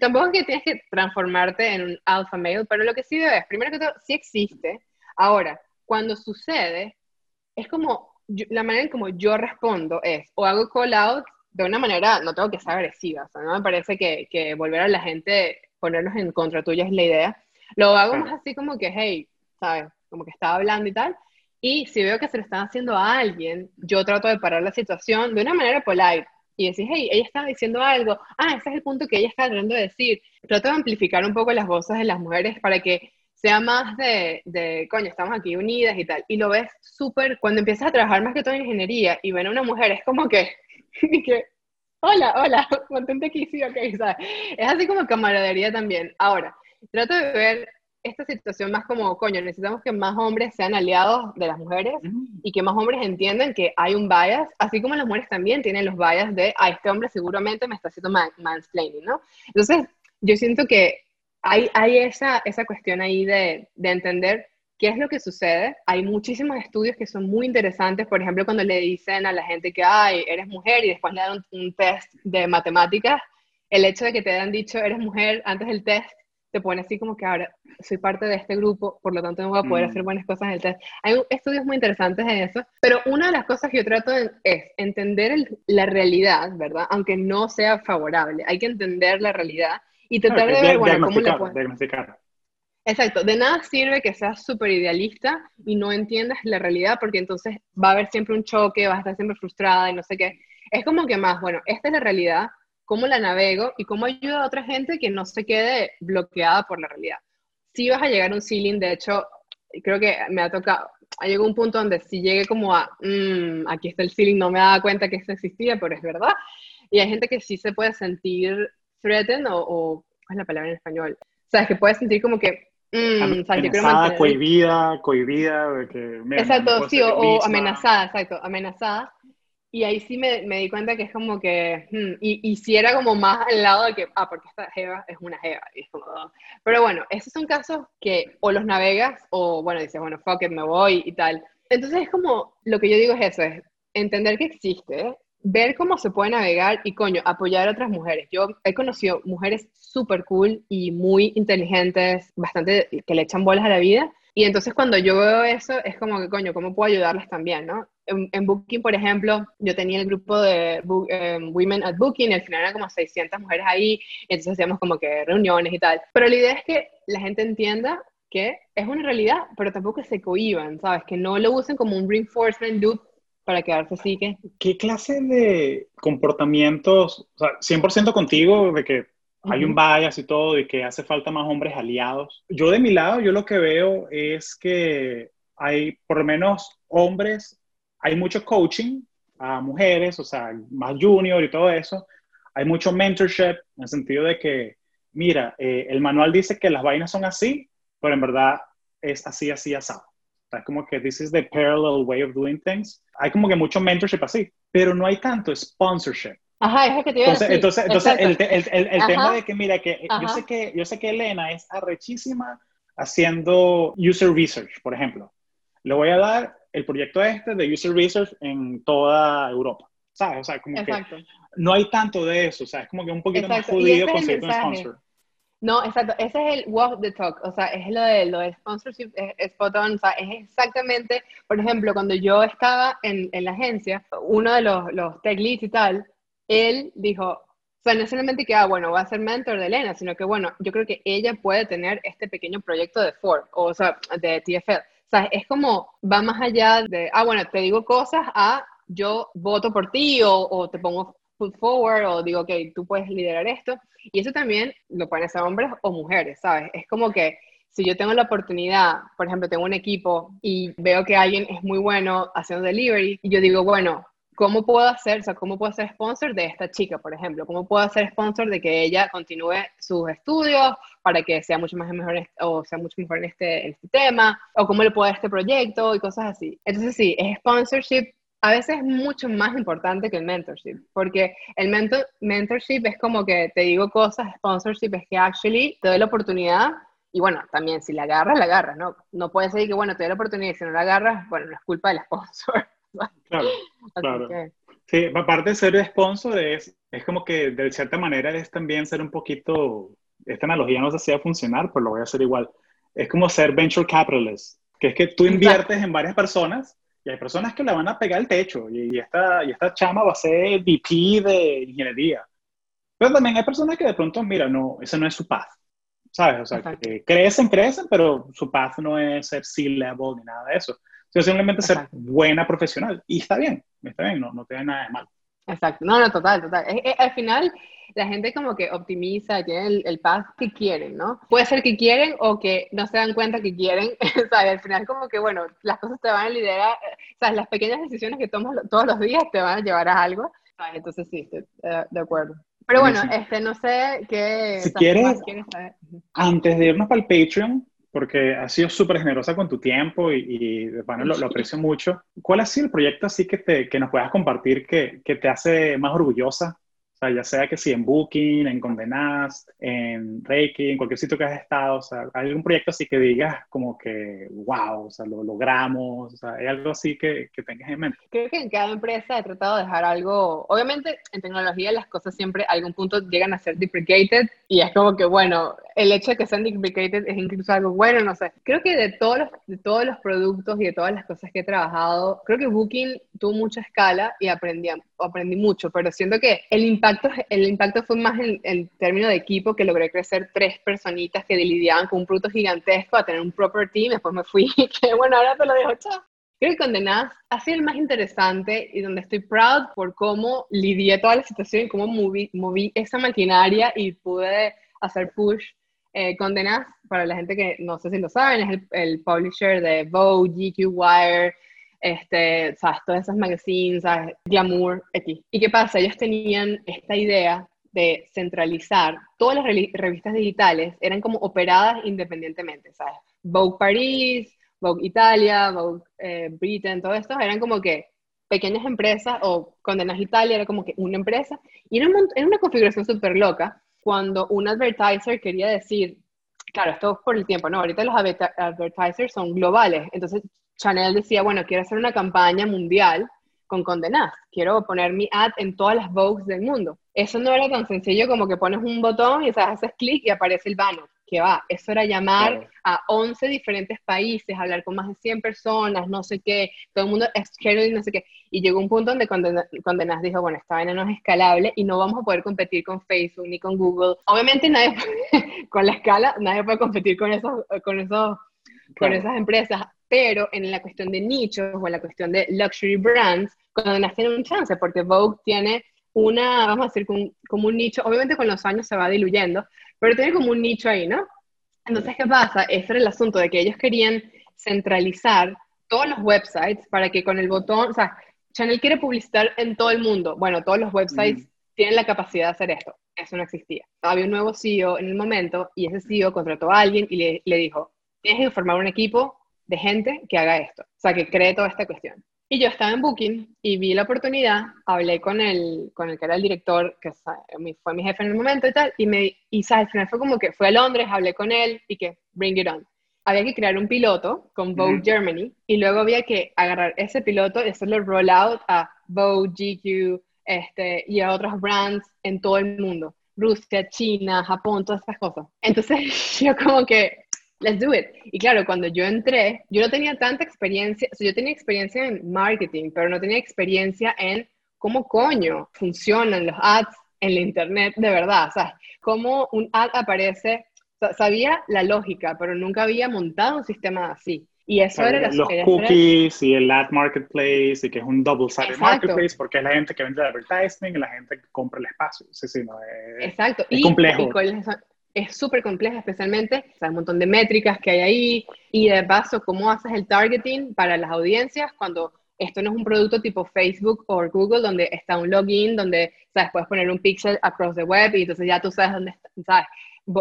tampoco es que tienes que transformarte en un alpha male, pero lo que sí debes, primero que todo, sí existe. Ahora, cuando sucede, es como, la manera en como yo respondo es, o hago call out de una manera, no tengo que ser agresiva, o sea, no me parece que, que volver a la gente, ponerlos en contra tuya es la idea. Lo hago más así como que, hey, ¿sabes? Como que estaba hablando y tal, y si veo que se lo están haciendo a alguien, yo trato de parar la situación de una manera polite y decir, hey, ella está diciendo algo, ah, ese es el punto que ella está tratando de decir. Trato de amplificar un poco las voces de las mujeres para que sea más de, de coño, estamos aquí unidas y tal. Y lo ves súper, cuando empiezas a trabajar más que todo en ingeniería y ven a una mujer, es como que, que hola, hola, contente aquí, sí, ok, ¿sabes? Es así como camaradería también. Ahora, trato de ver esta situación más como, coño, necesitamos que más hombres sean aliados de las mujeres y que más hombres entiendan que hay un bias, así como las mujeres también tienen los bias de, ah, este hombre seguramente me está haciendo mansplaining, ¿no? Entonces, yo siento que hay, hay esa, esa cuestión ahí de, de entender ¿Qué es lo que sucede? Hay muchísimos estudios que son muy interesantes, por ejemplo, cuando le dicen a la gente que, ay, eres mujer y después le dan un, un, test de matemáticas, el hecho de que te hayan dicho eres mujer antes del test te pone así como que ahora soy parte de este grupo, por lo tanto no voy a poder mm. hacer buenas cosas en el test. Hay estudios muy interesantes en eso, pero una de las cosas que yo trato es entender la realidad, ¿verdad? Aunque no sea favorable, hay que entender la realidad y tratar de ver, bueno, cómo le puedes... Exacto, de nada sirve que seas súper idealista y no entiendas la realidad porque entonces va a haber siempre un choque, vas a estar siempre frustrada y no sé qué. Es como que más, bueno, esta es la realidad, cómo la navego y cómo ayudo a otra gente que no se quede bloqueada por la realidad. Si vas a llegar a un ceiling, de hecho, creo que me ha tocado, llegó un punto donde si llegué como a, mmm, aquí está el ceiling, no me daba cuenta que esto existía, pero es verdad. Y hay gente que sí se puede sentir threatened o, o ¿cuál es la palabra en español? O sea, es que puede sentir como que, yo quiero cohibida, cohibida, que... exacto, sí, o, amenazada, exacto, amenazada. Y ahí sí me, me, di cuenta que es como que, hmm, y, y si era como más al lado de que, ah, porque esta Jeva es una Jeva. Y es como, oh. Pero bueno, esos son casos que o los navegas o, bueno, dices, bueno, fuck it, me voy y tal. Entonces es como, lo que yo digo es eso, es entender que existe, ver cómo se puede navegar y, coño, apoyar a otras mujeres. Yo he conocido mujeres súper cool y muy inteligentes, bastante que le echan bolas a la vida. Y entonces cuando yo veo eso, es como que, coño, ¿cómo puedo ayudarles también, no? en, Booking, por ejemplo, yo tenía el grupo de em, Women at Booking y al final eran como 600 mujeres ahí, entonces hacíamos como que reuniones y tal. Pero la idea es que la gente entienda que es una realidad, pero tampoco que se cohiban, ¿sabes? Que no lo usen como un reinforcement loop para quedarse así que... ¿Qué clase de comportamientos, o sea, 100% contigo de que hay un bias y todo, y que hace falta más hombres aliados? Yo de mi lado, yo lo que veo es que hay por lo menos hombres hay mucho coaching a mujeres, o sea, más junior y todo eso. Hay mucho mentorship en el sentido de que, mira, eh, el manual dice que las vainas son así, pero en verdad es así, así, así. es como que this is the parallel way of doing things. Hay como que mucho mentorship así, pero no hay tanto sponsorship. Ajá, es lo que te iba a Entonces, decir. entonces, entonces el, el- el- el tema de que, mira, que yo sé que, yo sé que Elena es arrechísima haciendo user research, por ejemplo. Le voy a dar el proyecto este de user research en toda Europa, ¿sabes? O sea, como que Exacto. no hay tanto de eso, o sea, es como que un poquito Exacto, más jodido conseguir un sponsor. No, exacto. Ese es el walk the talk. O sea, es lo de lo de sponsorship, es, es spot on. O sea, es exactamente, por ejemplo, cuando yo estaba en, en la agencia, uno de los, los tech leads y tal, él dijo, o sea, no solamente que, ah, bueno, va a ser mentor de Elena, sino que, bueno, yo creo que ella puede tener este pequeño proyecto de Ford, o, o sea, de TFL. O sea, es como, va más allá de, ah, bueno, te digo cosas a yo voto por ti o, o te pongo put forward o digo, ok, tú puedes liderar esto. Y eso también lo pueden hacer hombres o mujeres, ¿sabes? Es como que si yo tengo la oportunidad, por ejemplo, tengo un equipo y veo que alguien es muy bueno haciendo delivery, y yo digo, bueno, ¿cómo puedo hacer, o sea, cómo puedo ser sponsor de esta chica, por ejemplo? ¿Cómo puedo ser sponsor de que ella continúe sus estudios para que sea mucho más mejor o sea mucho mejor en este, en este tema? ¿O cómo le puedo dar este proyecto y cosas así? Entonces sí, es sponsorship a veces es mucho más importante que el mentorship, porque el mentor, mentorship es como que te digo cosas, sponsorship es que actually te doy la oportunidad y bueno, también si la agarras, la agarras, ¿no? No puede ser que, bueno, te doy la oportunidad y si no la agarras, bueno, no es culpa del sponsor. Claro, Claro. que, sí, aparte de ser sponsor, es, es como que de cierta manera es también ser un poquito, esta analogía no sé si va a funcionar, pero lo voy a hacer igual. Es como ser venture capitalist, que es que tú inviertes en varias personas y hay personas que le van a pegar el techo y, y esta, y esta chama va a ser VP de ingeniería. Pero también hay personas que de pronto, mira, no, ese no es su path, ¿sabes? O sea, Exacto. que crecen, crecen, pero su path no es ser C-level ni nada de eso. O sea, simplemente ser Exacto. buena profesional. Y está bien, está bien, no, no tiene nada de mal. Exacto, no, no, total, total. Es- es- al final, la gente como que optimiza, tiene el, el path que quieren, ¿no? Puede ser que quieren o que no se dan cuenta que quieren, ¿sabes? Al final como que, bueno, las cosas te van a liderar, ¿sabes? Las pequeñas decisiones que tomas todos los días te van a llevar a algo, ¿sabes? Entonces sí, estoy eh, de acuerdo. Pero bueno, este, no sé qué, Si o sea, ¿qué quieres- saber? Antes de irnos para el Patreon, porque has sido súper generosa con tu tiempo y, y lo, lo aprecio mucho, ¿cuál ha sido el proyecto así que, te, que nos puedas compartir que, que te hace más orgullosa? O sea, ya sea que si en Booking, en Condé Nast, en Reiki, en cualquier sitio que has estado, o sea, ¿hay algún proyecto así que digas como que, wow, o sea, lo logramos? O sea, ¿hay algo así que, que tengas en mente? Creo que en cada empresa he tratado de dejar algo, obviamente en tecnología las cosas siempre a algún punto llegan a ser deprecated y es como que bueno, el hecho de que sean deprecated es incluso algo bueno, no sé. Creo que de todos los, de todos los productos y de todas las cosas que he trabajado, creo que Booking tuvo mucha escala y aprendí, aprendí mucho, pero siento que el impacto, el impacto fue más en, en términos de equipo que logré crecer tres personitas que lidiaban con un producto gigantesco a tener un proper team, después me fui, que bueno, ahora te lo dejo, chao. Creo que Condenadas ha sido el más interesante y donde estoy proud por cómo lidié toda la situación y cómo moví, moví esa maquinaria y pude hacer push. Eh, Condenadas, para la gente que no sé si lo saben, es el, el publisher de Vogue, GQ Wire, este, ¿sabes? todas esas magazines, ¿sabes? Glamour, X. ¿Y qué pasa? Ellos tenían esta idea de centralizar todas las re- revistas digitales, eran como operadas independientemente, ¿sabes? Vogue París, Vogue Italia, Vogue eh, Britain, todo esto eran como que pequeñas empresas o Condenas Italia era como que una empresa y era, un era una configuración súper loca cuando un advertiser quería decir, claro, esto es por el tiempo, ¿no? Ahorita los adver- advertisers son globales, entonces Chanel decía, bueno, quiero hacer una campaña mundial con Condenas, quiero poner mi ad en todas las Vogues del mundo. Eso no era tan sencillo como que pones un botón y o sea, haces clic y aparece el banner. Que va, eso era llamar Claro. a 11 diferentes países, hablar con más de 100 personas, no sé qué, todo el mundo scheduling, no sé qué. Y llegó un punto donde Condena- Condenas dijo, bueno, esta vaina no es escalable y no vamos a poder competir con Facebook ni con Google. Obviamente nadie puede- con la escala, nadie puede competir con esos, con esos, con Claro. esas empresas, pero en la cuestión de nichos o en la cuestión de luxury brands, Condenas tiene un chance porque Vogue tiene una, vamos a decir, como, como un nicho, obviamente con los años se va diluyendo, pero tiene como un nicho ahí, ¿no? Entonces, ¿qué pasa? Ese era el asunto de que ellos querían centralizar todos los websites para que con el botón, o sea, Chanel quiere publicitar en todo el mundo. Bueno, todos los websites Mm. tienen la capacidad de hacer esto. Eso no existía. Había un nuevo CEO en el momento y ese CEO contrató a alguien y le, le dijo, tienes que formar un equipo de gente que haga esto, o sea, que cree toda esta cuestión. Y yo estaba en Booking y vi la oportunidad, hablé con el, con el que era el director, que fue mi jefe en el momento y tal, y, me, y ¿sabes? al final fue como que fue a Londres, hablé con él y que, bring it on. Había que crear un piloto con Vogue Germany y luego había que agarrar ese piloto y hacerlo roll out a Vogue, GQ este, y a otros brands en todo el mundo. Rusia, China, Japón, todas esas cosas. Entonces yo como que let's do it. Y claro, cuando yo entré, yo no tenía tanta experiencia, o sea, yo tenía experiencia en marketing, pero no tenía experiencia en cómo coño funcionan los ads en la internet de verdad, o sea, cómo un ad aparece, sabía la lógica, pero nunca había montado un sistema así. Y eso era los cookies y el ad marketplace y que es un double sided marketplace porque es la gente que vende el advertising y la gente que compra el espacio. Sí, sí, no, es, Exacto. Es complejo es súper compleja, especialmente, o sea, un montón de métricas que hay ahí, y de paso, cómo haces el targeting para las audiencias cuando esto no es un producto tipo Facebook o Google, donde está un login, donde, sabes, puedes poner un pixel across the web y entonces ya tú sabes dónde está, sabes.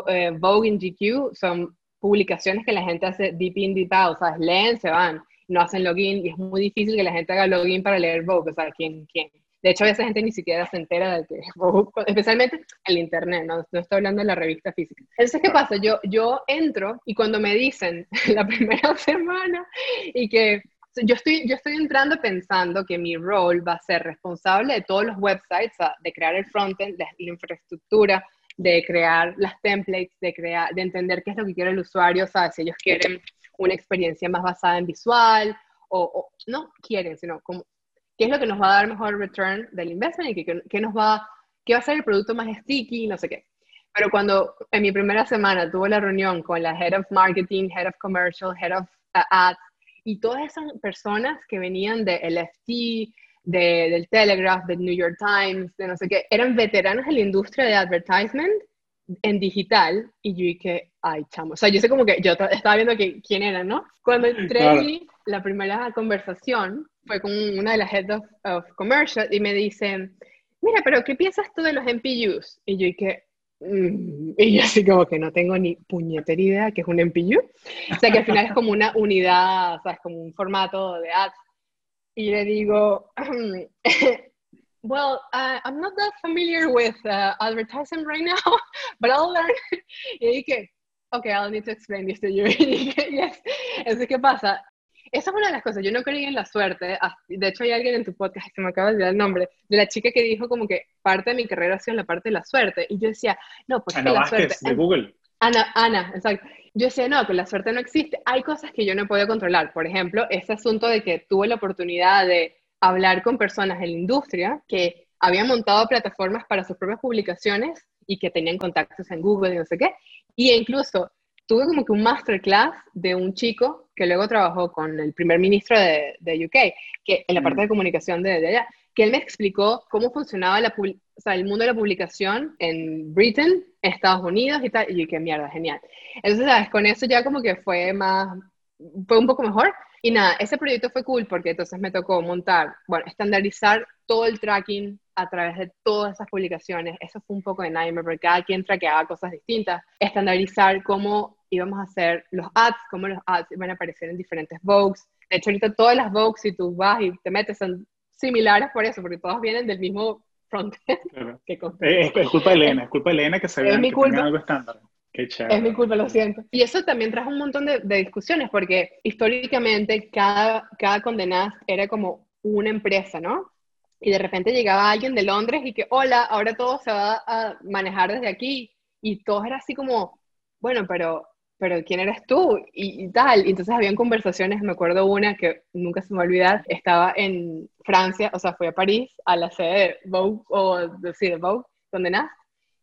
Eh, Vogue y GQ son publicaciones que la gente hace deep in, deep out, sabes, leen, se van, no hacen login y es muy difícil que la gente haga login para leer Vogue, o sea, ¿quién, quién? De hecho, a veces gente ni siquiera se entera de que, especialmente en el internet, no, no estoy hablando de la revista física. Entonces, ¿qué pasa? Yo, yo entro y cuando me dicen la primera semana y que yo estoy, yo estoy entrando pensando que mi rol va a ser responsable de todos los websites, de crear el frontend, de la infraestructura, de crear las templates, de, crear, de entender qué es lo que quiere el usuario, sea, Si ellos quieren una experiencia más basada en visual o, o no quieren, sino como qué es lo que nos va a dar mejor return del investment y qué, nos va, qué va a ser el producto más sticky, no sé qué. Pero cuando en mi primera semana tuve la reunión con la Head of Marketing, Head of Commercial, Head of uh, Ads, y todas esas personas que venían de LFT, de, del Telegraph, del New York Times, de no sé qué, eran veteranos en la industria de advertisement en digital, y yo dije, ay, chamo, o sea, yo sé como que yo estaba viendo que, quién era, ¿no? Cuando entré la primera conversación, fue con una de las Head of, Commercial y me dice, mira, pero ¿qué piensas tú de los MPUs? Y yo dije, mm", y yo así como que no tengo ni puñetera idea que es un MPU. O sea que al final es como una unidad, o sea, es como un formato de ads. Y le digo, well, uh, I'm not that familiar with uh, advertising right now, but I'll learn. y dije, okay, I'll need to explain this to you. y dije, yes. Entonces, ¿qué pasa? Esa es una de las cosas, yo no creí en la suerte, de hecho hay alguien en tu podcast, se me acaba de olvidar el nombre, de la chica que dijo como que parte de mi carrera ha sido la parte de la suerte, y yo decía, no, pues Ana la Vázquez, suerte... de Google. Ana, Ana, exacto. Yo decía, no, que la suerte no existe. Hay cosas que yo no puedo controlar. Por ejemplo, ese asunto de que tuve la oportunidad de hablar con personas en la industria que habían montado plataformas para sus propias publicaciones y que tenían contactos en Google y no sé qué. Y incluso tuve como que un masterclass de un chico que luego trabajó con el primer ministro de, de UK, que en la parte de mm. comunicación de, allá, que él me explicó cómo funcionaba la, o sea, el mundo de la publicación en Britain, Estados Unidos y tal, y qué mierda, genial. Entonces, ¿sabes? Con eso ya como que fue más, fue un poco mejor. Y nada, ese proyecto fue cool porque entonces me tocó montar, bueno, estandarizar todo el tracking a través de todas esas publicaciones. Eso fue un poco de nightmare porque cada quien traqueaba cosas distintas. Estandarizar cómo íbamos a hacer los ads, cómo los ads iban a aparecer en diferentes Vogues. De hecho, ahorita todas las Vogues, si tú vas y te metes, son similares por eso, porque todas vienen del mismo frontend. es, culpa de Elena, es culpa de Elena que se vea que algo estándar. Qué es mi culpa, lo siento. Y eso también trajo un montón de, discusiones, porque históricamente cada, cada condenada era como una empresa, ¿no? Y de repente llegaba alguien de Londres y que, hola, ahora todo se va a manejar desde aquí. Y todo era así como, bueno, pero pero ¿quién eres tú? Y, tal. Y entonces habían conversaciones, me acuerdo una que nunca se me va a olvidar, estaba en Francia, o sea, fui a París, a la sede de Vogue, o sí, de Vogue, donde nace.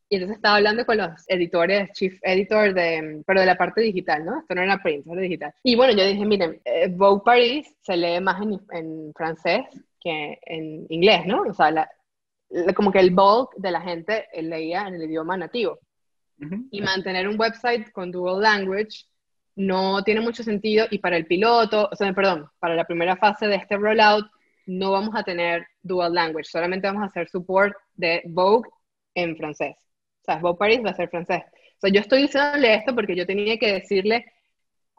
Y entonces estaba hablando con los editores, chief editor, de, pero de la parte digital, ¿no? Esto no era print, era digital. Y bueno, yo dije, miren, eh, Vogue Paris se lee más en, en, francés que en inglés, ¿no? O sea, como que el bulk de la gente leía en el idioma nativo. Y mantener un website con dual language no tiene mucho sentido y para el piloto, o sea, perdón, para la primera fase de este rollout no vamos a tener dual language, solamente vamos a hacer support de Vogue en francés. O sea, Vogue Paris va a ser francés. O sea, yo estoy diciéndole esto porque yo tenía que decirle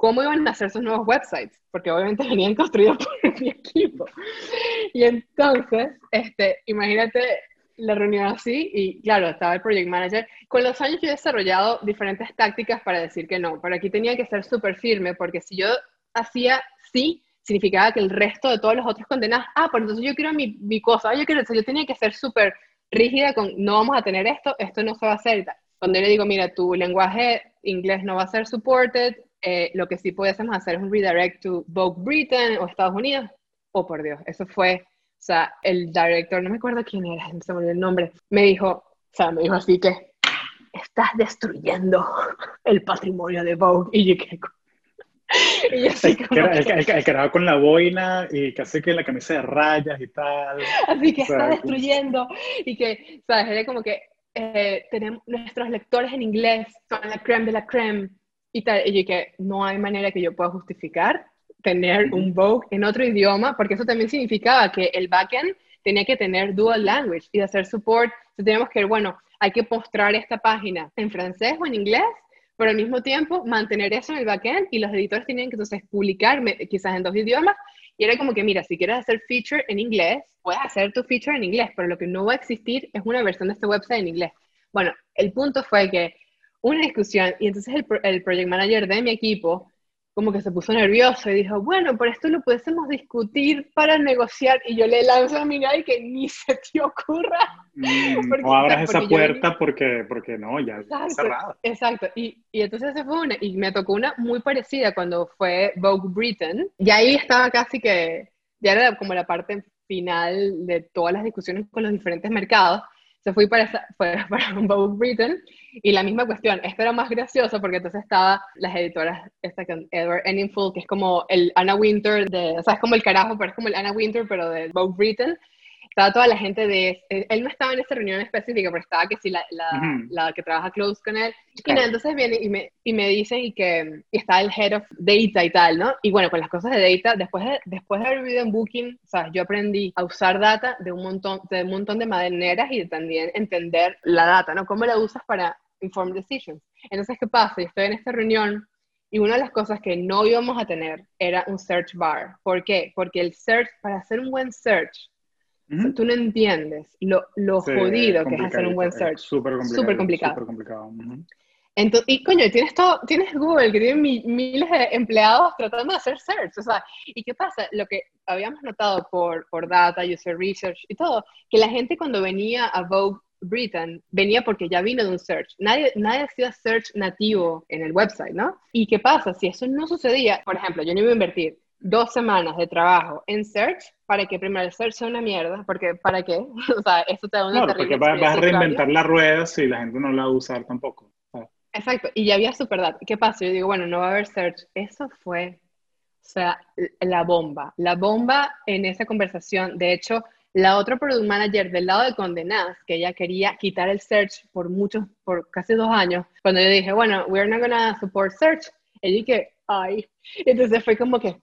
cómo iban a hacer sus nuevos websites, porque obviamente venían construidos por mi equipo. Y entonces, este, imagínate la reunión así y claro, estaba el project manager. Con los años yo he desarrollado diferentes tácticas para decir que no, pero aquí tenía que ser súper firme porque si yo hacía sí, significaba que el resto de todos los otros condenados, ah, por entonces yo quiero mi, mi cosa, yo quiero, yo tenía que ser súper rígida con no vamos a tener esto, esto no se va a hacer. Cuando yo le digo, mira, tu lenguaje inglés no va a ser supported, eh, lo que sí podemos hacer es un redirect to Vogue Britain o Estados Unidos. Oh, por Dios, eso fue, o sea, el director, no me acuerdo quién era, se me olvidó el nombre, me dijo, o sea, me dijo así que, estás destruyendo el patrimonio de Vogue. Y yo. Y así el, como el, el, con la boina y casi que la camisa de rayas y tal. Así que está destruyendo y que, ¿sabes? Era como que eh, tenemos nuestros lectores en inglés son la creme de la creme y tal. Y yo que no hay manera que yo pueda justificar tener un Vogue en otro idioma, porque eso también significaba que el backend tenía que tener dual language y hacer support. Entonces teníamos que, bueno, hay que mostrar esta página en francés o en inglés, pero al mismo tiempo mantener eso en el backend y los editores tenían que entonces publicar quizás en dos idiomas. Y era como que, mira, si quieres hacer feature en inglés, puedes hacer tu feature en inglés, pero lo que no va a existir es una versión de este website en inglés. Bueno, el punto fue que una discusión y entonces el, el project manager de mi equipo como que se puso nervioso y dijo, bueno, por esto lo pudiésemos discutir para negociar. Y yo le lanzo a mirar y que ni se te ocurra. Mm, no abras esa puerta porque, porque no, ya está cerrada. Exacto. Y, y, entonces se fue una, y me tocó una muy parecida cuando fue Vogue Britain. Y ahí estaba casi que, ya era como la parte final de todas las discusiones con los diferentes mercados se fue para, fue para Vogue Britain y la misma cuestión, esto era más gracioso porque entonces estaba las editoras, esta con Edward Enninful, que es como el Anna Winter, de, o sea, es como el carajo, pero es como el Anna Winter, pero de Vogue Britain, estaba toda la gente de, él no estaba en esa reunión específica, pero estaba que sí, la, la, la que trabaja close con él. Y entonces viene y me, y me dicen y que y está el head of data y tal, ¿no? Y bueno, con las cosas de data, después de, después de haber vivido en Booking, sea, yo aprendí a usar data de un montón de, un montón de maneras y también entender la data, ¿no? ¿Cómo la usas para inform decisions? Entonces, ¿qué pasa? Estoy en esta reunión y una de las cosas que no íbamos a tener era un search bar. ¿Por qué? Porque el search, para hacer un buen search, tú no entiendes lo, lo jodido que es hacer un buen search. Súper complicado. Súper complicado. Super complicado. Entonces, y coño, tienes todo, tienes Google que tiene miles de empleados tratando de hacer search, o sea, ¿y qué pasa? Lo que habíamos notado por, por data, user research y todo, que la gente cuando venía a Vogue Britain venía porque ya vino de un search. Nadie, nadie hacía search nativo en el website, ¿no? ¿Y qué pasa? Si eso no sucedía, por ejemplo, yo no iba a invertir dos semanas de trabajo en search para que primero el search sea una mierda, porque ¿para qué? o sea, eso te da una claro, porque vas, a reinventar la rueda si la gente no la va a usar tampoco. Exacto, y ya había Superdata. ¿Qué pasa? Yo digo, bueno, no va a haber search. Eso fue, o sea, la bomba. La bomba en esa conversación. De hecho, la otra product manager del lado de Condenadas, que ella quería quitar el search por muchos, por casi dos años, cuando yo dije, bueno, we're not gonna support search, ella dije, ay. Entonces fue como que,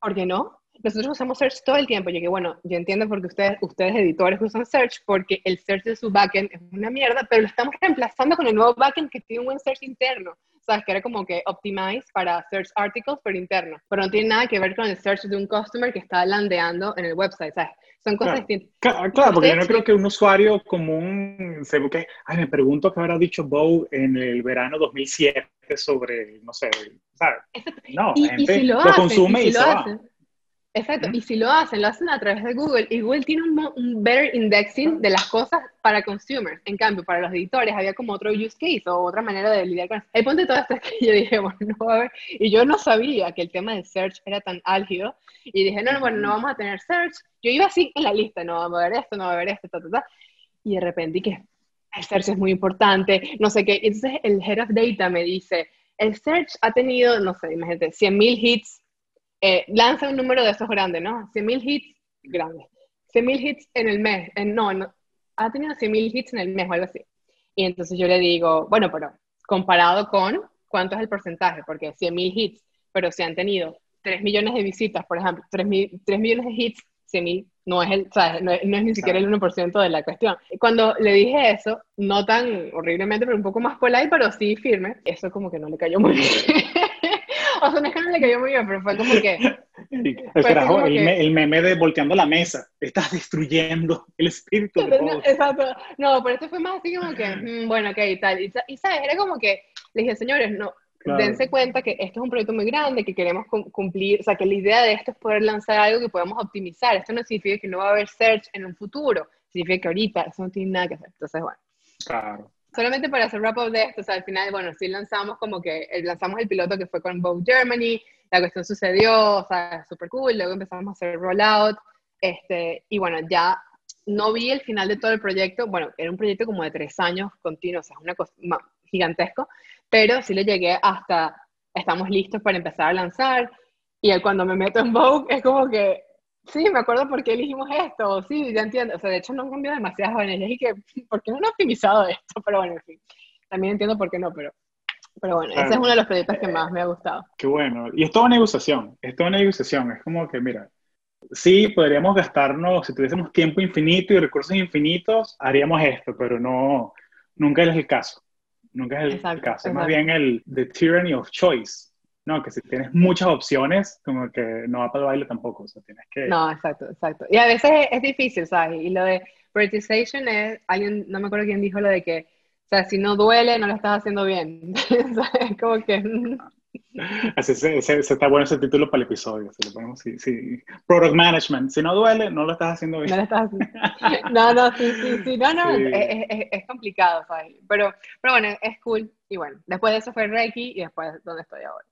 ¿por qué no? Nosotros usamos Search todo el tiempo. Yo que bueno, yo entiendo porque ustedes, ustedes editores usan Search porque el Search de su backend es una mierda, pero lo estamos reemplazando con el nuevo backend que tiene un buen Search interno. ¿Sabes? Que era como que optimize para Search Articles, pero interno. Pero no tiene nada que ver con el Search de un customer que está landeando en el website, ¿sabes? Son cosas distintas. Claro, claro porque yo no creo que un usuario común se busque, ay, me pregunto qué habrá dicho Bow en el verano 2007 sobre, no sé, ¿sabes? No, y, gente si lo, consume y, se va. Exacto, y si lo hacen, lo hacen a través de Google, y Google tiene un, better indexing de las cosas para consumers. En cambio, para los editores había como otro use case o otra manera de lidiar con eso. El punto de todo esto es que yo dije, bueno, no a ver, y yo no sabía que el tema de search era tan álgido, y dije, no, no, bueno, no vamos a tener search. Yo iba así en la lista, no vamos a ver esto, no vamos a ver esto, ta, ta, ta. Y de repente, que el search es muy importante, no sé qué. Entonces el head of data me dice, el search ha tenido, no sé, imagínate, 100.000 hits eh, lanza un número de esos grandes, ¿no? 100.000 hits, grandes. 100.000 hits en el mes, no, no, ha tenido 100.000 hits en el mes o algo así. Y entonces yo le digo, bueno, pero comparado con cuánto es el porcentaje, porque 100.000 hits, pero si han tenido 3 millones de visitas, por ejemplo, 3, 3 millones de hits, 100.000 no es, el, o sea, no, es, ni siquiera el 1% de la cuestión. Cuando le dije eso, no tan horriblemente, pero un poco más polite, pero sí firme, eso como que no le cayó muy bien o sea, no es que no le cayó muy bien, pero fue como que... El, el, meme de volteando la mesa, estás destruyendo el espíritu de no, Exacto, no, pero esto fue más así como que, mm, bueno, ok, y tal, y, y, sabes, era como que, le dije, señores, no, dense cuenta que esto es un proyecto muy grande, que queremos cumplir, o sea, que la idea de esto es poder lanzar algo que podamos optimizar, esto no significa que no va a haber search en un futuro, significa que ahorita eso no tiene nada que hacer, entonces, bueno. Claro solamente para hacer wrap up de esto, o sea, al final, bueno, sí lanzamos como que, eh, lanzamos el piloto que fue con Vogue Germany, la cuestión sucedió, o sea, súper cool, luego empezamos a hacer rollout, este, y bueno, ya no vi el final de todo el proyecto, bueno, era un proyecto como de tres años continuos, o sea, una cosa gigantesco, pero sí le llegué hasta, estamos listos para empezar a lanzar, y cuando me meto en Vogue es como que sí, me acuerdo por qué elegimos esto, sí, ya entiendo, o sea, de hecho no cambió demasiadas jóvenes, y que, ¿por qué no han optimizado esto? Pero bueno, en fin, también entiendo por qué no, pero, pero bueno, ese es uno de los proyectos que más me ha gustado. Qué bueno, y es toda negociación, es toda negociación, es como que, mira, sí, podríamos gastarnos, si tuviésemos tiempo infinito y recursos infinitos, haríamos esto, pero no, nunca es el caso, nunca es el caso, es más bien el the tyranny of choice, no, que si tienes muchas opciones, como que no va para el baile tampoco, o sea, tienes que... No, exacto, exacto. Y a veces es, difícil, ¿sabes? Y lo de prioritization es, alguien, no me acuerdo quién dijo lo de que, o sea, si no duele, no lo estás haciendo bien. ¿Sabes? Como que... Así se, está bueno ese título para el episodio, si lo ponemos sí, sí. Product Management, si no duele, no lo estás haciendo bien. No, lo estás haciendo. no, no, sí, sí, sí, no, no, es, es, es, complicado, ¿sabes? Pero, pero bueno, es cool. Y bueno, después de eso fue Reiki y después donde estoy ahora.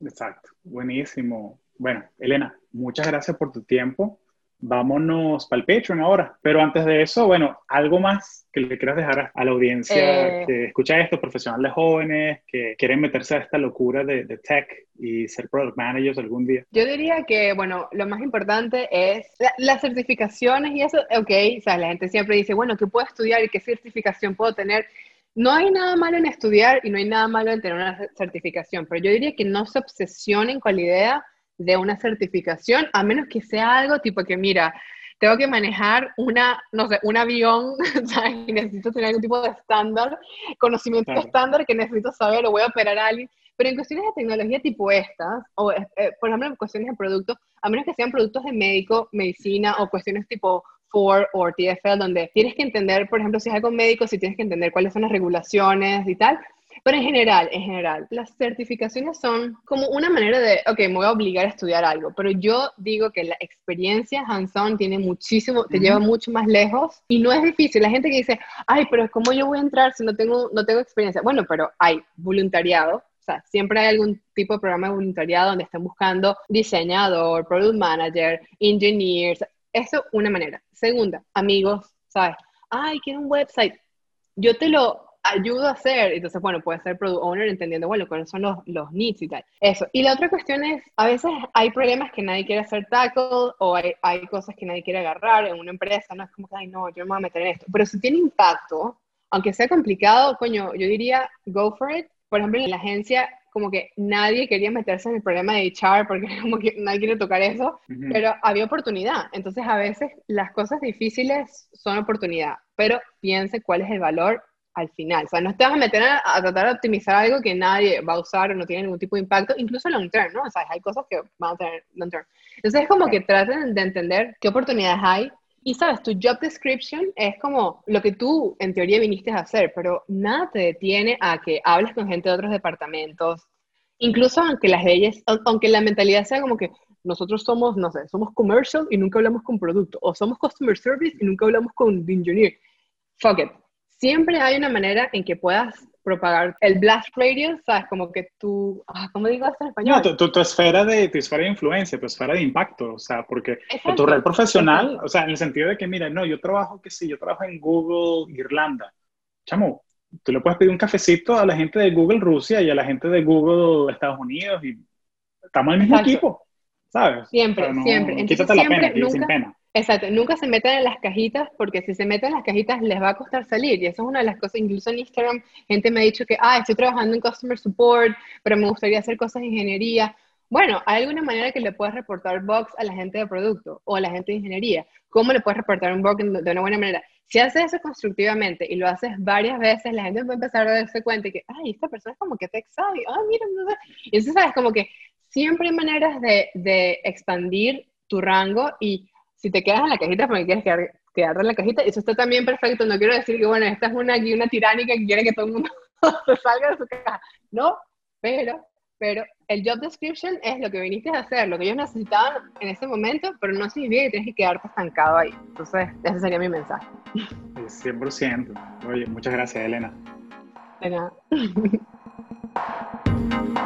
Exacto, buenísimo. Bueno, Elena, muchas gracias por tu tiempo. Vámonos para el Patreon ahora. Pero antes de eso, bueno, algo más que le quieras dejar a la audiencia eh. que escucha esto, profesionales jóvenes que quieren meterse a esta locura de, tech y ser product managers algún día. Yo diría que, bueno, lo más importante es las certificaciones y eso, ok, o sea, la gente siempre dice, bueno, ¿qué puedo estudiar y qué certificación puedo tener? No hay nada malo en estudiar y no hay nada malo en tener una certificación, pero yo diría que no se obsesionen con la idea de una certificación, a menos que sea algo tipo que, mira, tengo que manejar una, no sé, un avión, y necesito tener algún tipo de estándar, conocimiento estándar que necesito saber o voy a operar a alguien. Pero en cuestiones de tecnología tipo estas, o eh, por ejemplo en cuestiones de productos, a menos que sean productos de médico, medicina o cuestiones tipo o TFL, donde tienes que entender, por ejemplo, si es algo médico, si tienes que entender cuáles son las regulaciones y tal. Pero en general, en general, las certificaciones son como una manera de, ok, me voy a obligar a estudiar algo, pero yo digo que la experiencia hands-on tiene muchísimo, te lleva mucho más lejos y no es difícil. La gente que dice, ay, pero ¿cómo yo voy a entrar si no tengo, no tengo experiencia? Bueno, pero hay voluntariado, o sea, siempre hay algún tipo de programa de voluntariado donde están buscando diseñador, product manager, engineers, eso, una manera. Segunda, amigos, ¿sabes? Ay, quiero un website. Yo te lo ayudo a hacer. Entonces, bueno, puede ser product owner entendiendo, bueno, cuáles son los, los needs y tal. Eso. Y la otra cuestión es, a veces hay problemas que nadie quiere hacer tackle o hay, hay cosas que nadie quiere agarrar en una empresa. No es como que, ay, no, yo me voy a meter en esto. Pero si tiene impacto, aunque sea complicado, coño, yo diría, go for it. Por ejemplo, en la agencia como que nadie quería meterse en el problema de HR porque como que nadie quiere tocar eso, pero había oportunidad. Entonces a veces las cosas difíciles son oportunidad, pero piense cuál es el valor al final. O sea, no te vas a meter a, tratar de optimizar algo que nadie va a usar o no tiene ningún tipo de impacto, incluso long term, ¿no? O sea, hay cosas que van a tener long term. Entonces es como que traten de entender qué oportunidades hay y sabes, tu job description es como lo que tú en teoría viniste a hacer, pero nada te detiene a que hables con gente de otros departamentos, incluso aunque las leyes, aunque la mentalidad sea como que nosotros somos, no sé, somos commercial y nunca hablamos con producto, o somos customer service y nunca hablamos con engineer. Fuck it. Siempre hay una manera en que puedas propagar el blast radius, ¿sabes? Como que tú, ah, ¿cómo digo esto en español? No, tu, tu, esfera de, tu esfera de influencia, tu esfera de impacto, o sea, porque tu red profesional, o sea, en el sentido de que, mira, no, yo trabajo, que sí, yo trabajo en Google Irlanda, chamo, tú le puedes pedir un cafecito a la gente de Google Rusia y a la gente de Google Estados Unidos y estamos en el mismo equipo, ¿sabes? Siempre, siempre. Entonces, quítate la pena, sin pena. Exacto, nunca se metan en las cajitas porque si se meten en las cajitas les va a costar salir y eso es una de las cosas, incluso en Instagram gente me ha dicho que, ah, estoy trabajando en Customer Support, pero me gustaría hacer cosas de ingeniería. Bueno, hay alguna manera que le puedes reportar bugs a la gente de producto o a la gente de ingeniería. ¿Cómo le puedes reportar un bug de una buena manera? Si haces eso constructivamente y lo haces varias veces, la gente a empezar a darse cuenta que, ay, esta persona es como que te sabe, ay, mira, sé. Y entonces, ¿sabes? Como que siempre hay maneras de, de expandir tu rango y si te quedas en la cajita porque quieres quedar, quedarte en la cajita, eso está también perfecto. No quiero decir que, bueno, esta es una, una tiránica que quiere que todo el mundo salga de su caja. No, pero pero el job description es lo que viniste a hacer, lo que ellos necesitaban en ese momento, pero no significa que tienes que quedarte estancado ahí. Entonces, ese sería mi mensaje. 100%. Oye, muchas gracias, Elena. De nada.